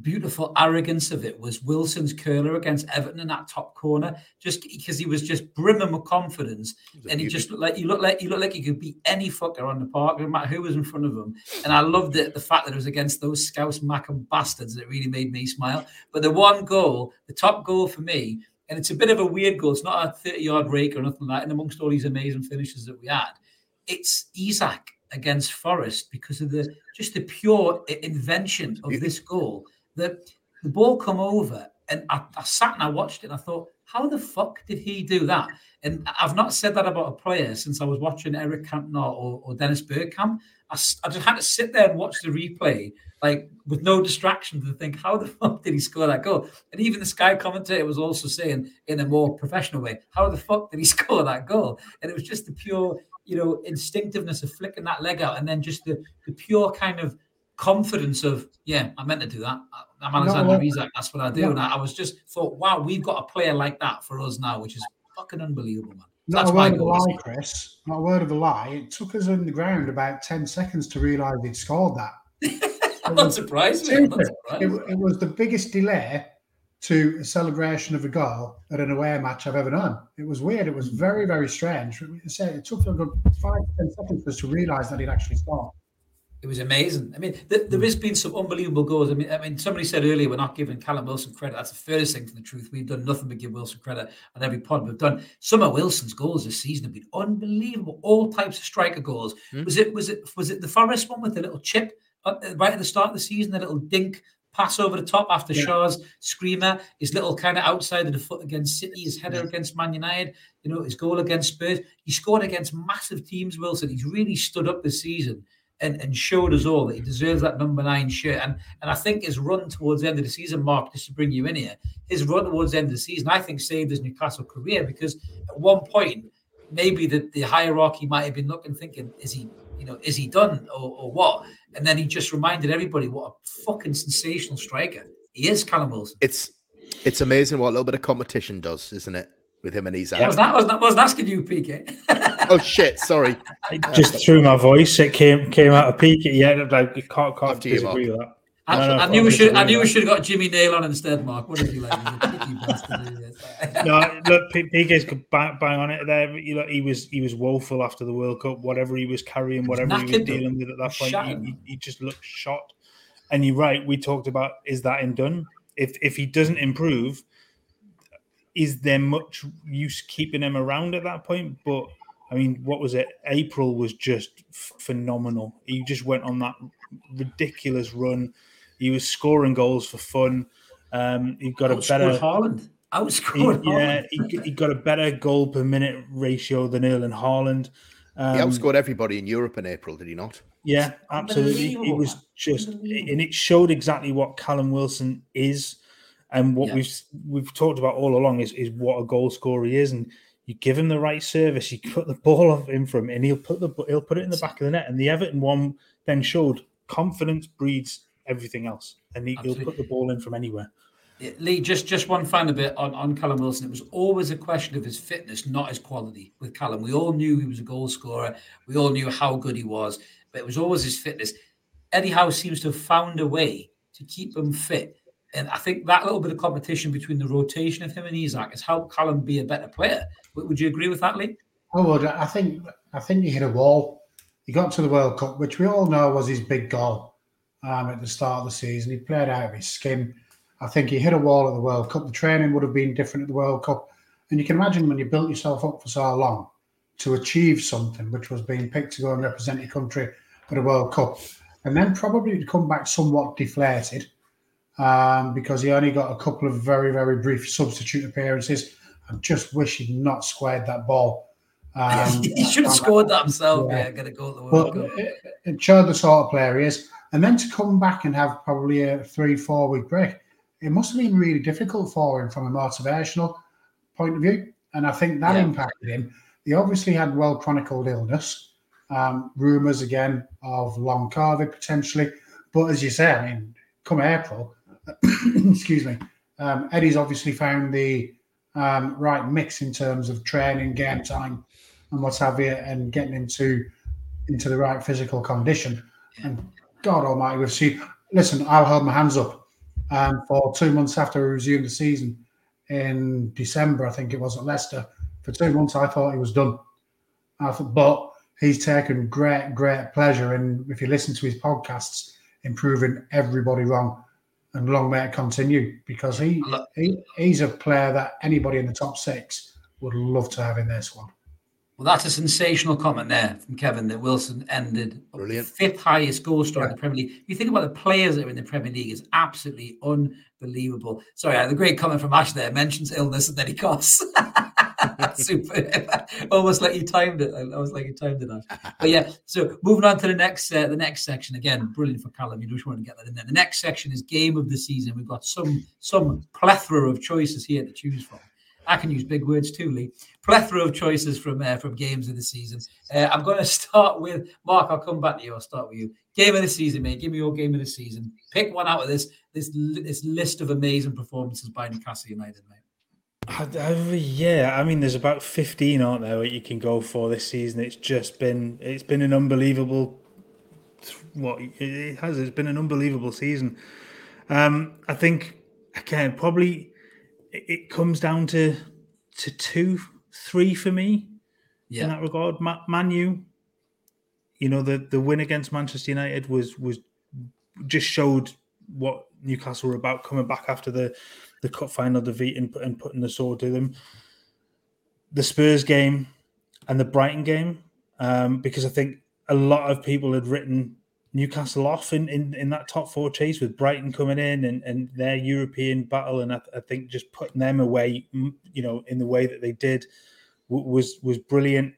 beautiful arrogance of it was Wilson's curler against Everton in that top corner, just because he was just brimming with confidence, and he just looked like you looked like you look like you could beat any fucker on the park, no matter who was in front of him. And I loved it, the fact that it was against those Scouse Mackem bastards that really made me smile. But the one goal, the top goal for me, and it's a bit of a weird goal. It's not a 30 yard rake or nothing like that. And amongst all these amazing finishes that we had, it's Isak against Forest because of the just the pure invention of this goal the the ball come over and I, I, sat and I watched it and I thought, how the fuck did he do that? And I've not said that about a player since I was watching Eric Cantona or, or Dennis Bergkamp. I, I just had to sit there and watch the replay, like with no distraction, to think, how the [LAUGHS] fuck did he score that goal? And even the Sky commentator was also saying, in a more professional way, how the fuck did he [LAUGHS] score that goal? And it was just the pure, you know, instinctiveness of flicking that leg out, and then just the the pure kind of confidence of yeah, I meant to do that. I'm Alexander no, Isak. That's what I do. And I, I, was just thought, wow, we've got a player like that for us now, which is fucking unbelievable, man. Not a word of a lie, Chris. Not a word of a lie. It took us on the ground about ten seconds to realise he'd scored that. [LAUGHS] I'm not surprised. Me. Not surprised. It, it, was the biggest delay to a celebration of a goal at an away match I've ever done. It was weird. It was very, very strange. It took a good five, ten seconds for us to realise that he'd actually scored. It was amazing. I mean, th- there has been some unbelievable goals. I mean, I mean, somebody said earlier we're not giving Callum Wilson credit. That's the furthest thing from the truth. We've done nothing but give Wilson credit on every pod we've done. Some of Wilson's goals this season have been unbelievable. All types of striker goals. Mm. Was it was it was it the Forest one with the little chip right at the start of the season, the little dink pass over the top after yeah. Shaw's screamer, his little kind of outside of the foot against City, his header against Man United, you know, his goal against Spurs. He scored against massive teams, Wilson. He's really stood up this season and, and showed us all that he deserves that number nine shirt. And and I think his run towards the end of the season, Mark, just to bring you in here, his run towards the end of the season, I think saved his Newcastle career because at one point, maybe the, the hierarchy might have been looking, thinking, is he, you know, is he done or, or what? And then he just reminded everybody what a fucking sensational striker he is, Callum Wilson. It's it's amazing what a little bit of competition does, isn't it? With him and Isak. Yeah, was that was that was asking you, PK? [LAUGHS] oh shit! Sorry, [LAUGHS] just through my voice, it came came out of PK. Yeah, like can't can't disagree with that. I, no, no, I knew we should. I knew we should have got Jimmy Nail on instead, Mark. What did you like? no, look, PK's bang, bang on it there. You know, he was he was woeful after the World Cup. Whatever he was carrying, whatever he was dealing with at that point, he, he, just looked shot. And you're right. We talked about is that in done? If if he doesn't improve, is there much use keeping him around at that point? But I mean, what was it? April was just phenomenal. He just went on that ridiculous run. He was scoring goals for fun. Um, he got a better Haaland. Outscored he, Yeah, he, he, got a better goal per minute ratio than Erling Haaland. Um, he outscored everybody in Europe in April, did he not? Yeah, absolutely. It was just, and it showed exactly what Callum Wilson is and what yeah. we've we've talked about all along is, is what a goal scorer he is. And you give him the right service, you put the ball off him, and he'll put the he'll put it in the back of the net. And the Everton one then showed confidence breeds everything else, and he, will put the ball in from anywhere. Lee, just just one final bit on, on Callum Wilson. It was always a question of his fitness, not his quality. With Callum, we all knew he was a goal scorer. We all knew how good he was, but it was always his fitness. Eddie Howe seems to have found a way to keep him fit and I think that little bit of competition between the rotation of him and Isak has helped Callum be a better player. Would you agree with that, Lee? I would. I think I think he hit a wall. He got to the World Cup, which we all know was his big goal um, at the start of the season. He played out of his skin. I think he hit a wall at the World Cup. The training would have been different at the World Cup. And you can imagine when you built yourself up for so long to achieve something, which was being picked to go and represent your country at a World Cup, and then probably to come back somewhat deflated um, because he only got a couple of very, very brief substitute appearances. I just wish he'd not squared that ball. [LAUGHS] Um, he should have scored that himself. Yeah, yeah going to go the World Cup. It, it showed the sort of player he is. And then to come back and have probably a three, four week break, it must have been really difficult for him from a motivational point of view. And I think that yeah. impacted him. He obviously had well chronicled illness, um, rumours again of long COVID potentially. But as you say, I mean, come April, [COUGHS] excuse me, um, Eddie's obviously found the um, right mix in terms of training, game time, and what have you, and getting into into the right physical condition. And God Almighty, we've seen. Listen, I'll hold my hands up. Um, for two months after we resumed the season in December, I think it was at Leicester. For two months, I thought he was done. I thought, but he's taken great, great pleasure in, if you listen to his podcasts, improving everybody wrong. And long may it continue because he, he he's a player that anybody in the top six would love to have in this one. Well, that's a sensational comment there from Kevin that Wilson ended fifth highest goal scorer yeah. in the Premier League. You think about the players that are in the Premier League is absolutely unbelievable. Sorry, the great comment from Ash there. Mentions illness and then he coughs. [LAUGHS] Super. [LAUGHS] Almost like you timed it. I was like you timed it. Ash. But yeah, so moving on to the next uh, the next section again. Brilliant for Callum. You just want to get that in there. The next section is game of the season. We've got some some plethora of choices here to choose from. I can use big words too, Lee. Plethora of choices from uh, from games of the season. Uh, I'm going to start with Mark. I'll come back to you. I'll start with you. Game of the season, mate. Give me your game of the season. Pick one out of this this this list of amazing performances by Newcastle United, mate. yeah, I mean, there's about 15, aren't there, that you can go for this season. It's just been it's been an unbelievable. What it has, it's been an unbelievable season. Um, I think again, probably it comes down to to two, three for me yeah. in that regard. Ma- Manu, you know, the the win against Manchester United was was just showed what Newcastle were about coming back after the the cup final defeat and, and putting the sword to them. The Spurs game and the Brighton game, um, because I think a lot of people had written Newcastle off in, in, in that top four chase with Brighton coming in and, and their European battle. And I, I think just putting them away, you know, in the way that they did was was brilliant.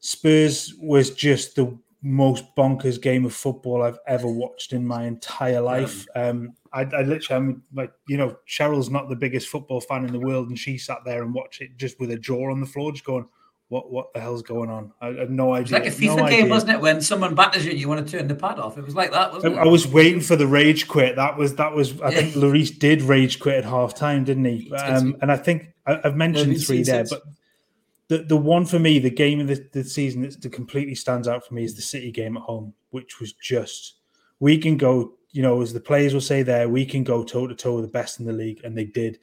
Spurs was just the most bonkers game of football I've ever watched in my entire life. Um, I, I literally, I'm like, you know, Cheryl's not the biggest football fan in the world, and she sat there and watched it just with a jaw on the floor, just going, what what the hell's going on? I, have no idea. It's like a FIFA no game, idea. wasn't it? When someone batters you and you want to turn the pad off. It was like that, wasn't I, it? I was waiting for the rage quit. That was that was. I yeah. think Lloris did rage quit at half time, didn't he? Um, and I think I, have mentioned three there, but the the one for me, the game of the, the season that, that completely stands out for me is the City game at home, which was just we can go. You know, as the players will say there, we can go toe to toe with the best in the league, and they did.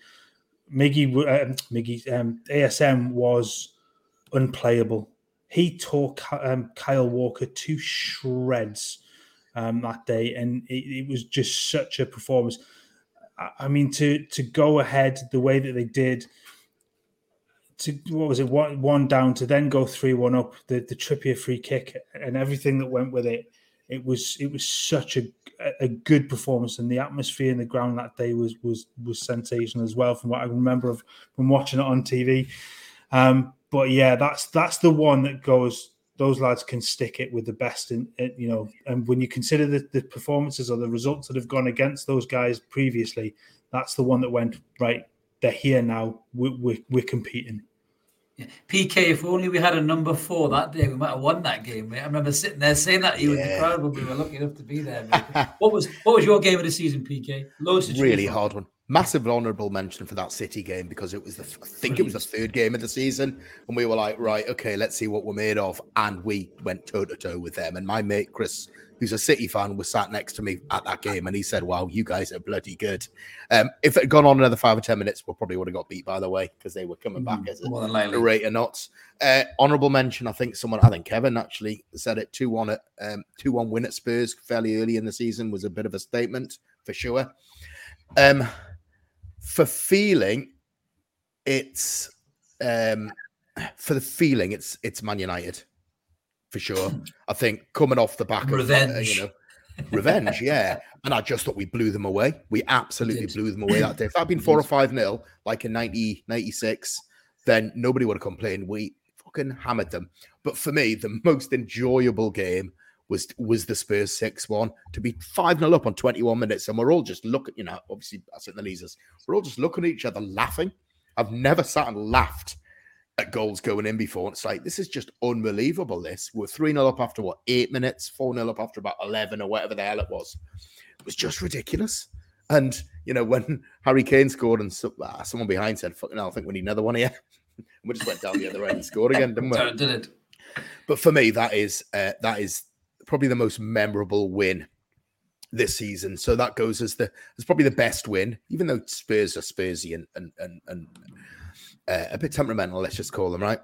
Miggy, uh, Miggy, um, ASM was unplayable he tore um, Kyle Walker to shreds um, that day, and it, it, was just such a performance. I mean, to to go ahead the way that they did, to what was it one one down to then go three one up, the the Trippier free kick and everything that went with it. It was it was such a a good performance, and the atmosphere in the ground that day was was was sensational as well. From what I remember of from watching it on TV. Um, but yeah, that's that's the one that goes. Those lads can stick it with the best, in, in you know. And when you consider the, the performances or the results that have gone against those guys previously, that's the one that went right. They're here now. We're, we're, we're competing. Yeah. PK, if only we had a number four that day, we might have won that game, mate. I remember sitting there saying that to you yeah. in the crowd when we were lucky enough to be there. what was what was your game of the season, PK? Loads really hard one massive honourable mention for that City game because it was the I think it was the third game of the season, and we were like, right, okay, let's see what we're made of, and we went toe to toe with them. And my mate Chris, who's a City fan, was sat next to me at that game, and he said, "Wow, you guys are bloody good." Um, if it had gone on another five or ten minutes, we probably would have got beat by the way because they were coming back mm, as a, a rate of knots. Uh, honourable mention, I think someone, I think Kevin actually said it two one at um, two one win at Spurs fairly early in the season was a bit of a statement for sure. Um, for feeling, it's um, for the feeling, it's it's Man United for sure. [LAUGHS] I think coming off the back revenge. of uh, you know revenge, yeah. And I just thought we blew them away. We absolutely blew them away that day. If that'd been [LAUGHS] four or five nil, like in 90, 96, then nobody would have complained. We fucking hammered them. But for me, the most enjoyable game was was the Spurs 6 1 to be 5 0 up on 21 minutes. And we're all just looking, you know, obviously, sit in the leaders. We're all just looking at each other laughing. I've never sat and laughed at goals going in before. It's like, this is just unbelievable. This we're 3 0 up after what, eight minutes, 4 0 up after about 11 or whatever the hell it was. It was just ridiculous. And you know, when [LAUGHS] Harry Kane scored and so, ah, someone behind said, "Fucking hell, I think we need another one here." [LAUGHS] we just went down the other end and scored again, didn't we? Did it? But for me, that is uh, that is probably the most memorable win this season. So that goes as the as probably the best win, even though Spurs are Spursy and and and, and uh, a bit temperamental. Let's just call them right.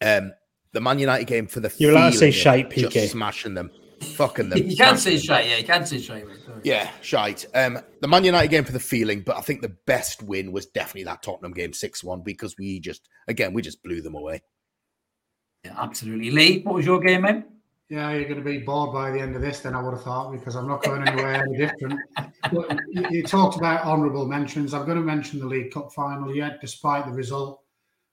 Um, the Man United game for the you're allowed to say shite, PK, smashing them, fucking them. [LAUGHS] you can say shite, yeah, you can say shite. Yeah, shite. Um, the Man United game for the feeling, but I think the best win was definitely that Tottenham game, six one, because we just again we just blew them away. Yeah, absolutely. Lee, what was your game, mate? Yeah, you're going to be bored by the end of this, then I would have thought, because I'm not going anywhere any different. But you, you talked about honourable mentions. I'm going to mention the League Cup final. Yet, despite the result,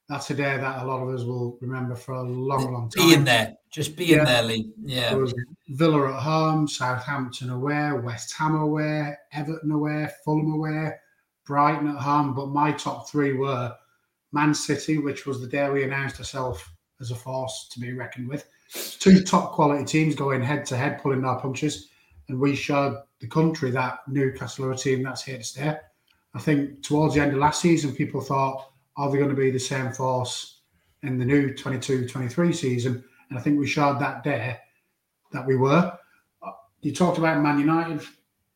that's a day that a lot of us will remember for a long, long time. Being there, just being yeah. there, Lee. Yeah. It was Villa at home, Southampton away, West Ham away, Everton away, Fulham away, Brighton at home. But my top three were Man City, which was the day we announced ourselves as a force to be reckoned with two top quality teams going head to head, pulling our punches, and we showed the country that Newcastle are a team that's here to stay. I think towards the end of last season, people thought, are they going to be the same force in the new 22-23 season? And I think we showed that day that we were. You talked about Man United,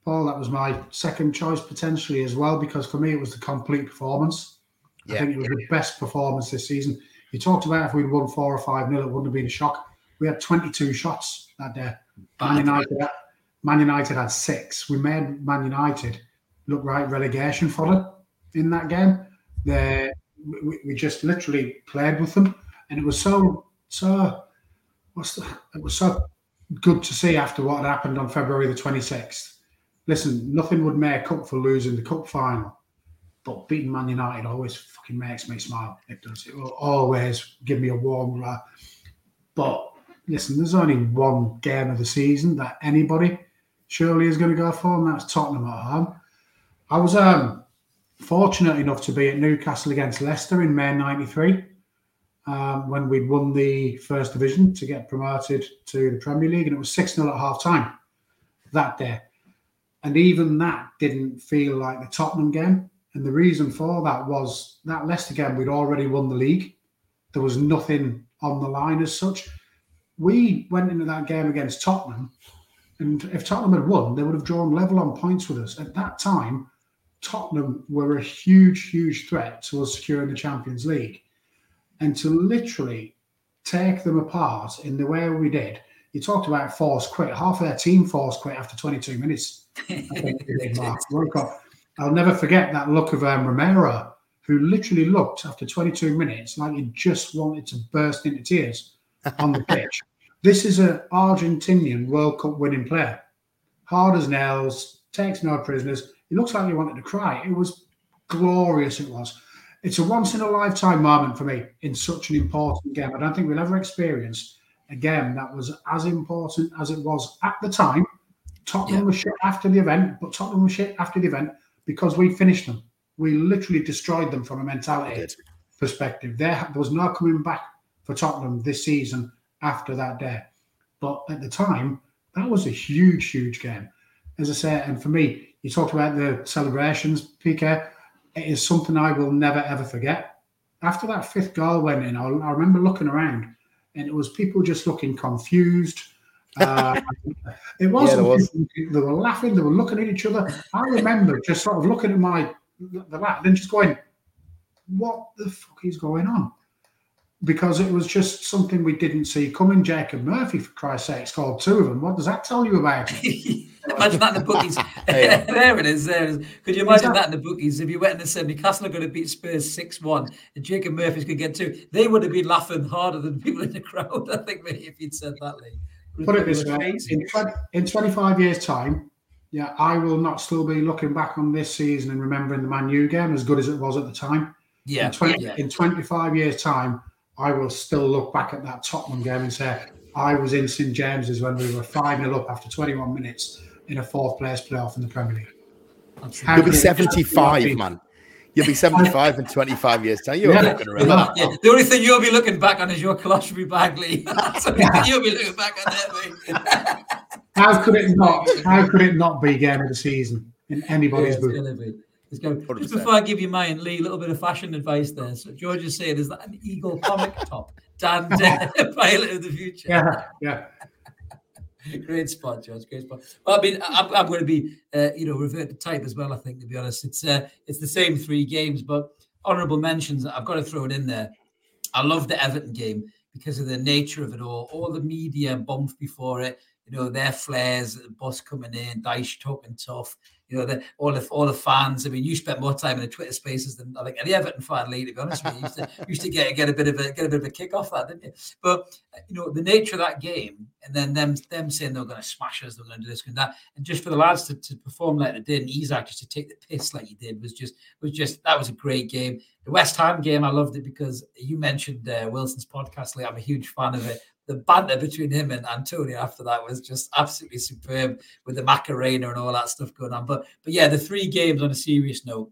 Paul. That was my second choice potentially as well, because for me it was the complete performance. Yeah. I think it was the best performance this season. You talked about if we'd won four or five nil, it wouldn't have been a shock. We had 22 shots that day. Man United, had, Man United had six. We made Man United look right relegation fodder in that game. They, we, we just literally played with them, and it was so so. What's the, it was so good to see after what had happened on February the 26th. Listen, nothing would make up for losing the cup final, but beating Man United always fucking makes me smile. It does. It will always give me a warm. Uh, but listen, there's only one game of the season that anybody surely is going to go for, and that's Tottenham at home. I was um, fortunate enough to be at Newcastle against Leicester in May '93 um, when we'd won the first division to get promoted to the Premier League, and it was 6 0 at half time that day. And even that didn't feel like the Tottenham game. And the reason for that was that Leicester game, we'd already won the league. There was nothing on the line as such we went into that game against Tottenham, and if Tottenham had won, they would have drawn level on points with us. At that time, Tottenham were a huge, huge threat to us securing the Champions League. And to literally take them apart in the way we did, you talked about force quit. Half of their team force quit after 22 minutes. [LAUGHS] I'll never forget that look of um, Romero, who literally looked after 22 minutes like he just wanted to burst into tears on the pitch. This is an Argentinian World Cup winning player. Hard as nails, takes no prisoners. He looks like he wanted to cry. It was glorious, it was. It's a once in a lifetime moment for me in such an important game. I don't think we'll ever experience a game that was as important as it was at the time. Tottenham yeah. was shit after the event, but Tottenham was shit after the event because we finished them. We literally destroyed them from a mentality perspective. There, there was no coming back for Tottenham this season after that day. But at the time, that was a huge, huge game. As I say, and for me, you talked about the celebrations, PK. It is something I will never ever forget. After that fifth goal went in, I, I remember looking around, and it was people just looking confused. Uh, [LAUGHS] it wasn't. Yeah, was. They were laughing. They were looking at each other. I remember just sort of looking at my the lad and just going, "What the fuck is going on?" Because it was just something we didn't see coming. Jacob Murphy, for Christ's sake, scored two of them. What does that tell you about [LAUGHS] imagine that in the bookies. [LAUGHS] Uh, [LAUGHS] there it is. There it is. Could you imagine that? that? in the bookies? If you went and said Newcastle are going to beat Spurs 6 1 and Jacob Murphy's going to get two, they would have been laughing harder than people in the crowd, I think, maybe if you'd said that, Lee. Put it this way in, 20, in 25 years' time, yeah, I will not still be looking back on this season and remembering the Man U game as good as it was at the time. Yeah. In, 20, yeah. in 25 years' time, I will still look back at that Tottenham game and say I was in St James's when we were 5 0 up after 21 minutes in a fourth place playoff in the Premier League. You'll be 75, man. You'll be 75 in 25 years' time. You're yeah. not going to remember yeah. [LAUGHS] The only thing you'll be looking back on is your colostomy bag, Lee. [LAUGHS] yeah. you'll be looking back on that, mate. how could it not? How could it not be game of the season? in anybody's yeah, boot. Going, just before I give you mine, Lee, a little bit of fashion advice there. So George is saying, is that an Eagle comic [LAUGHS] top? Dan, [LAUGHS] pilot of the future. Yeah, yeah. [LAUGHS] great spot, George. Great spot. Well, I mean, I'm, I'm going to be, uh, you know, revert to type as well. I think, to be honest, it's uh, it's the same three games, but honourable mentions. I've got to throw it in there. I love the Everton game because of the nature of it all. All the media bumped before it. You know, their flares, the bus coming in, Dyche talking tough you know, the, all the all the fans. I mean, you spent more time in the Twitter spaces than I think any Everton fan, Lee, to be honest with you. Used to, used to get get a bit of a get a bit of a kick off that, didn't you? But you know, the nature of that game, and then them them saying they're going to smash us, they're going to do this and that, and just for the lads to, to perform like they did, and Isak just to take the piss like he did was just was just that was a great game. The West Ham game, I loved it because you mentioned uh, Wilson's podcast. Lee. I'm a huge fan of it the banter between him and Antonio after that was just absolutely superb with the Macarena and all that stuff going on. But but yeah, the three games on a serious note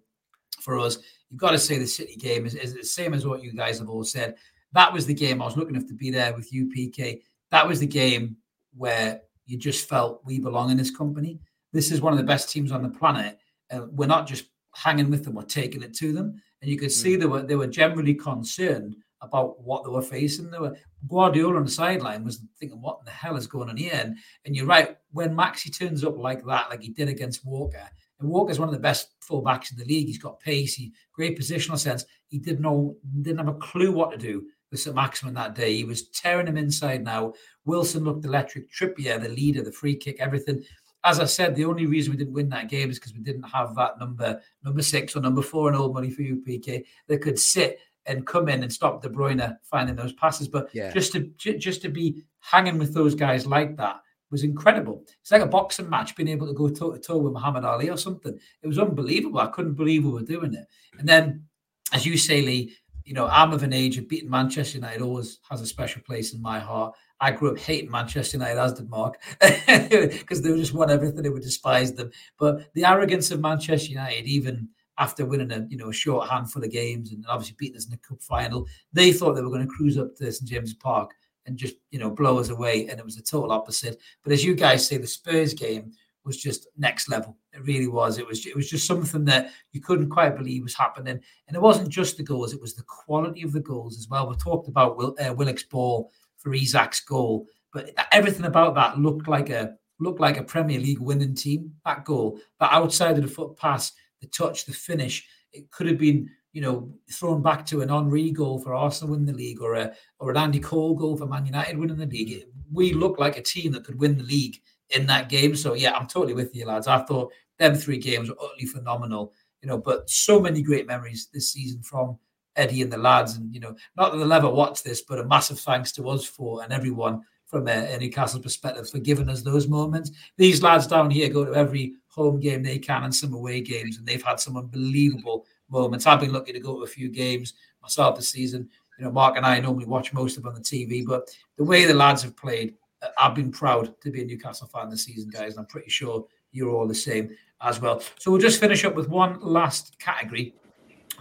for us, you've got to say the City game is, is the same as what you guys have all said. That was the game I was looking enough to be there with you, PK. That was the game where you just felt we belong in this company. This is one of the best teams on the planet. Uh, we're not just hanging with them, we're taking it to them. And you could see mm. they were they were generally concerned about what they were facing. They were Guardiola on the sideline was thinking, "What the hell is going on here?" And, and you're right. When Maxi turns up like that, like he did against Walker, and Walker's one of the best fullbacks in the league. He's got pace, he great positional sense. He didn't know, didn't have a clue what to do with St. Maximin that day. He was tearing him inside. Now Wilson looked electric. Trippier, the leader, the free kick, everything. As I said, the only reason we didn't win that game is because we didn't have that number, number six or number four in old money for you, PK, that could sit and come in and stop De Bruyne finding those passes. But yeah. just to just to be hanging with those guys like that was incredible. It's like a boxing match, being able to go toe to toe with Muhammad Ali or something. It was unbelievable. I couldn't believe we were doing it. And then, as you say, Lee, you know, I'm of an age of beating Manchester United always has a special place in my heart. I grew up hating Manchester United, as did Mark, [LAUGHS] because they were just won everything. They would despise them. But the arrogance of Manchester United, even after winning a you know a short handful of games and obviously beating us in the cup final. They thought they were going to cruise up to St James's Park and just you know blow us away, and it was the total opposite. But as you guys say, the Spurs game was just next level. It really was. It was it was just something that you couldn't quite believe was happening, and it wasn't just the goals; it was the quality of the goals as well. We talked about Will, uh, Willock's ball for Isak's goal, but everything about that looked like a looked like a Premier League winning team. That goal, but outside of the foot pass the touch, the finish. It could have been, you know, thrown back to an Henry goal for Arsenal winning the league or a or an Andy Cole goal for Man United winning the league. Mm. We look like a team that could win the league in that game. So yeah, I'm totally with you, lads. I thought them three games were utterly phenomenal. You know, but so many great memories this season from Eddie and the lads. And you know, not that they'll ever watch this, but a massive thanks to us for and everyone from a, a Newcastle perspective for giving us those moments. These lads down here go to every home game they can and some away games, and they've had some unbelievable moments. I've been lucky to go to a few games myself this season. You know, Mark and I normally watch most of them on the TV, but the way the lads have played, I've been proud to be a Newcastle fan this season, guys. And I'm pretty sure you're all the same as well. So we'll just finish up with one last category,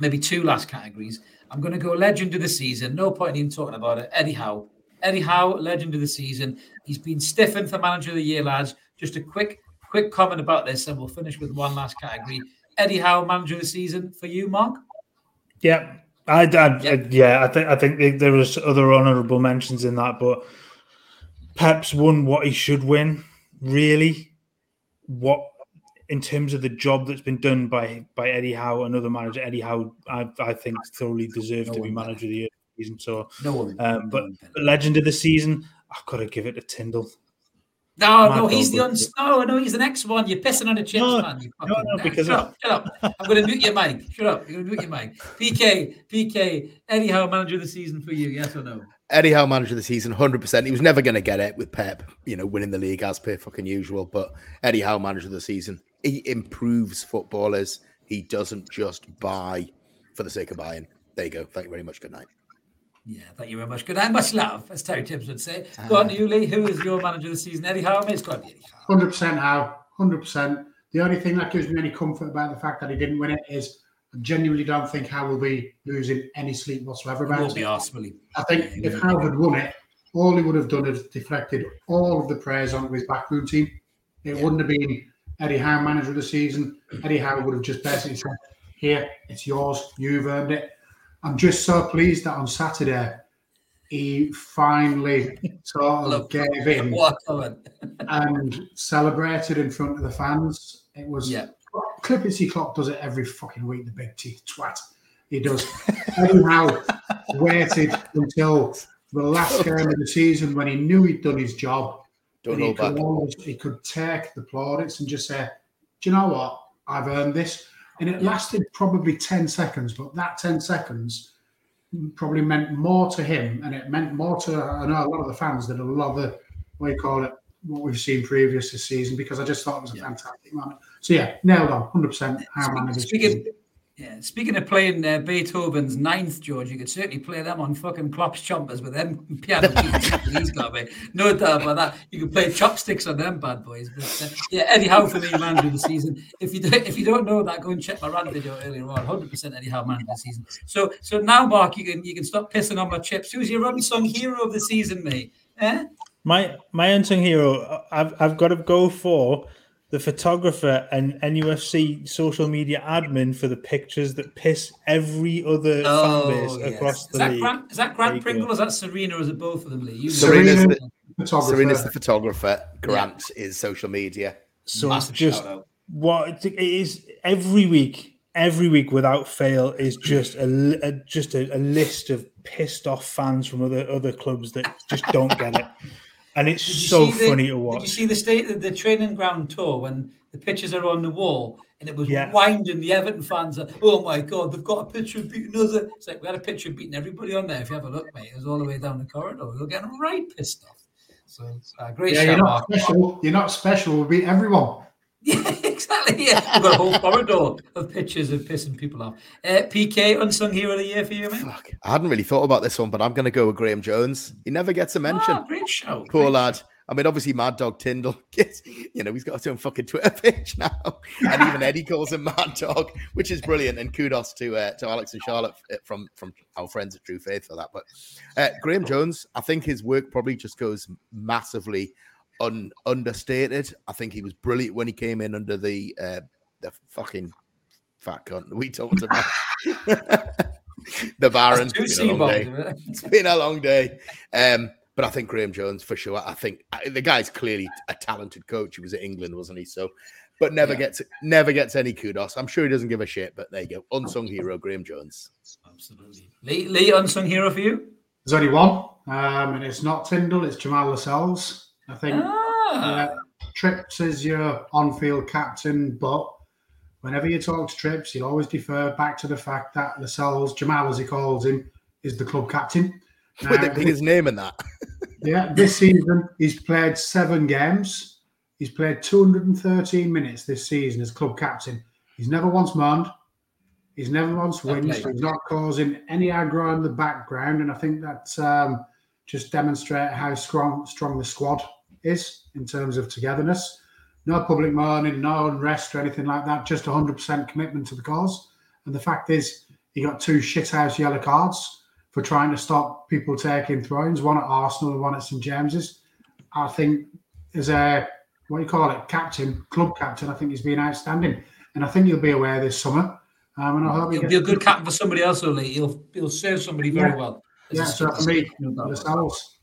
maybe two last categories. I'm going to go legend of the season. No point in even talking about it. Eddie Howe. Eddie Howe, legend of the season. He's been stiffened for manager of the year, lads. Just a quick quick comment about this, and we'll finish with one last category. Eddie Howe, manager of the season for you, Mark. Yeah, I, I yeah. yeah, I think I think there was other honourable mentions in that, but Pep's won what he should win. Really, what in terms of the job that's been done by by Eddie Howe, another manager, Eddie Howe, I, I think thoroughly deserved no to be manager of the year season. So, no one, um, but, but legend of the season, I've got to give it to Tyndall. Oh, no, no, he's the uns- no, oh, no, he's the next one. You're pissing on a chips, no, man. You no, no, because shut up, shut up. I'm going to mute your mic. Shut up. You're going to mute your mic. PK, PK, Eddie Howe, manager of the season for you. Yes or no? Eddie Howe, manager of the season, 100%. He was never going to get it with Pep, you know, winning the league as per fucking usual. But Eddie Howe, manager of the season, he improves footballers. He doesn't just buy for the sake of buying. There you go. Thank you very much. Good night. Yeah, thank you very much. Good night. Much love, as Terry Tibbs would say. Uh, Go on, Lee. Who is your manager of the season? Eddie Howe? It's got to be Eddie Howe. 100% Howe. 100%. The only thing that gives me any comfort about the fact that he didn't win it is I genuinely don't think Howe will be losing any sleep whatsoever about it. will Be Arsenal. I think yeah, if Howe had won it, all he would have done is deflected all of the praise onto his backroom team. It yeah. wouldn't have been Eddie Howe manager of the season. Eddie Howe would have just basically said, "Here, it's yours. You've earned it." I'm just so pleased that on Saturday he finally sort of gave in and celebrated in front of the fans. It was yeah. Clipperty Clock does it every fucking week. The big teeth twat. He does. Anyhow, waited until the last [LAUGHS] game of the season when he knew he'd done his job. Don't know he, could always, he could take the plaudits and just say, "Do you know what? I've earned this." And it lasted probably ten seconds, but that ten seconds probably meant more to him, and it meant more to I know a lot of the fans than a lot of the what you call it what we've seen previous this season because I just thought it was a yeah. fantastic moment. So yeah, nailed on, hundred percent. How speaking, yeah, speaking of playing uh, Beethoven's Ninth, George, you could certainly play them on fucking Klopp's chompers with them [LAUGHS] piano he's got me. No doubt about that. You could play chopsticks on them bad boys. But uh, yeah, Eddie Howe for me, man of the season. If you don't, if you don't know that, go and check my rant video earlier on. Hundred percent Eddie Howe man of the season. So so now, Mark, you can you can stop pissing on my chips. Who's your unsung hero of the season, mate? Eh? My my unsung hero, I've I've got to go for the photographer and NUFC social media admin for the pictures that piss every other oh, fan base yes. across the is league. Grant, is that Grant Pringle or is that Serena or is it both of them, Lee? You Serena's, the, Serena's the photographer. Grant yeah. is social media. So Massive just what it is every week, every week without fail is just a, a just a, a list of pissed off fans from other other clubs that just don't get it [LAUGHS] and it's so the, funny to watch. Did you see the state of the training ground tour when the pictures are on the wall and it was yeah. winding the Everton fans? Are, oh my god, they've got a picture of beating us. It's like we had a picture of beating everybody on there. If you have a look, mate, it was all the way down the corridor. We were getting them right pissed off. So it's uh, great. Yeah, you're not special. You're not special. We beat everyone. Yeah, [LAUGHS] exactly. [LAUGHS] Yeah, we've got a whole corridor of pictures of pissing people off. Uh, PK, unsung hero of the year for you, mate. Fuck. I hadn't really thought about this one, but I'm going to go with Graeme Jones. He never gets a mention. Ah, great show. Poor great lad. Show. I mean, obviously, Mad Dog Tindall [LAUGHS] gets, you know, he's got his own fucking Twitter [LAUGHS] page now, and even Eddie calls him Mad Dog, which is brilliant. And kudos to uh, to Alex and Charlotte uh, from from our friends at True Faith for that. But uh, Graeme Jones, I think his work probably just goes massively un, understated. I think he was brilliant when he came in under the uh, the fucking fat cunt we talked about. [LAUGHS] the Baron. It's been, a long day. it's been a long day. Um, but I think Graeme Jones for sure. I think the guy's clearly a talented coach. He was at England, wasn't he? So, but never yeah. gets never gets any kudos. I'm sure he doesn't give a shit. But there you go, unsung hero, Graeme Jones. Absolutely, Lee, Lee unsung hero for you. There's only one, um, and it's not Tindall. It's Jamal Lascelles. I think ah. uh, Trips is your on-field captain, but whenever you talk to Trips, he'll always defer back to the fact that Lascelles, Jamal as he calls him, is the club captain. [LAUGHS] With uh, his name in that. [LAUGHS] yeah, this season he's played seven games. He's played 213 minutes this season as club captain. He's never once moaned. He's never once winced. He's not causing any aggro in the background, and I think that um, just demonstrate how strong strong the squad is in terms of togetherness. No public mourning, no unrest or anything like that. Just 100% commitment to the cause. And the fact is, he got two shithouse yellow cards for trying to stop people taking throws. One at Arsenal and one at St James's. I think as a what do you call it, captain, club captain, I think he's been outstanding, and I think he'll be aware this summer. Um, and I hope he'll be a good captain for somebody else, Lee. He'll he'll serve somebody very yeah. well. Yeah, so for me, Lascelles.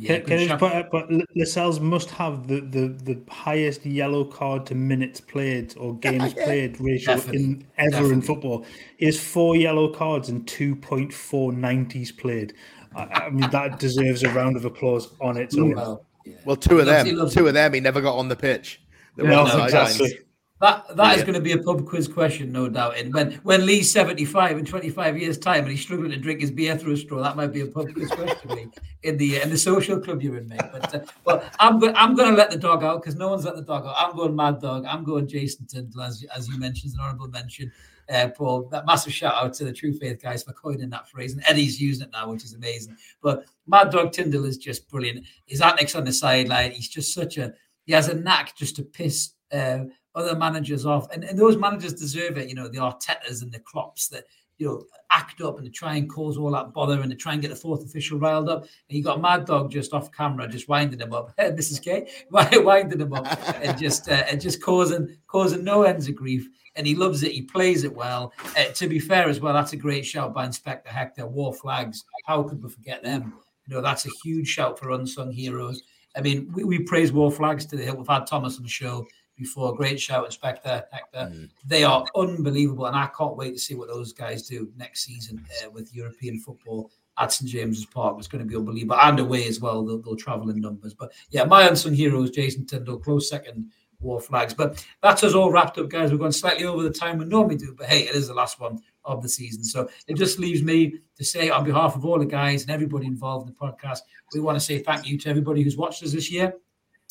Yeah, can, can but, but Lascelles must have the, the, the highest yellow card to minutes played or games yeah, played ratio Definitely. in ever Definitely. in football. He has four yellow cards and 2.4 90s played. I, I mean, that deserves a round of applause on its own. Well, yeah. well two of them, two of them, he never got on the pitch. no, exactly. That that yeah. is going to be a pub quiz question, no doubt. And when when Lee's seventy five in twenty five years' time, and he's struggling to drink his beer through a straw, that might be a pub quiz question in the in the social club you're in, mate. But uh, well, I'm going I'm going to let the dog out because no one's let the dog out. I'm going Mad Dog. I'm going Jason Tindall, as as you mentioned, an honourable mention. Uh, Paul, that massive shout out to the True Faith guys for coining that phrase, and Eddie's using it now, which is amazing. But Mad Dog Tindall is just brilliant. His antics on the sideline, he's just such a he has a knack just to piss. Uh, other managers off, and, and those managers deserve it. You know, the Artetas and the Klopps that you know, act up and to try and cause all that bother and to try and get the fourth official riled up. And you got Mad Dog just off camera, just winding him up. [LAUGHS] Mrs. K, [LAUGHS] winding him up [LAUGHS] and just uh, and just causing causing no ends of grief. And he loves it. He plays it well. Uh, to be fair as well, that's a great shout by Inspector Hector. Wor Flags. How could we forget them? You know, that's a huge shout for unsung heroes. I mean, we, we praise wor flags today. We've had Thomas on the show before. Great shout, Inspector Hector. Mm. They are unbelievable, and I can't wait to see what those guys do next season uh, with European football at St James's Park. It's going to be unbelievable, and away as well. They'll, they'll travel in numbers. But yeah, my unsung heroes, Jason Tindall, close second. Wor Flags, but that's us all wrapped up, guys. We've gone slightly over the time we normally do, but hey, it is the last one of the season. So it just leaves me to say, on behalf of all the guys and everybody involved in the podcast, we want to say thank you to everybody who's watched us this year,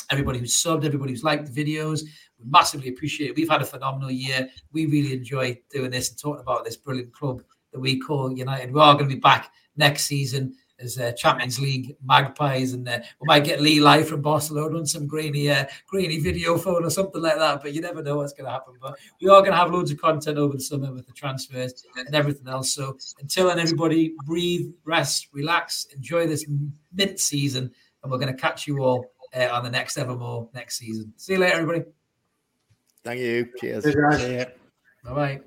everybody who's subbed, everybody who's liked the videos. We massively appreciate it. We've had a phenomenal year. We really enjoy doing this and talking about this brilliant club that we call United. We are going to be back next season as uh, Champions League Magpies, and uh, we might get Lee live from Barcelona on some grainy, uh, grainy video phone or something like that. But you never know what's going to happen. But we are going to have loads of content over the summer with the transfers and everything else. So until then, everybody, breathe, rest, relax, enjoy this mint season, and we're going to catch you all uh, on the next Evermore next season. See you later, everybody. Thank you. Cheers. Bye bye.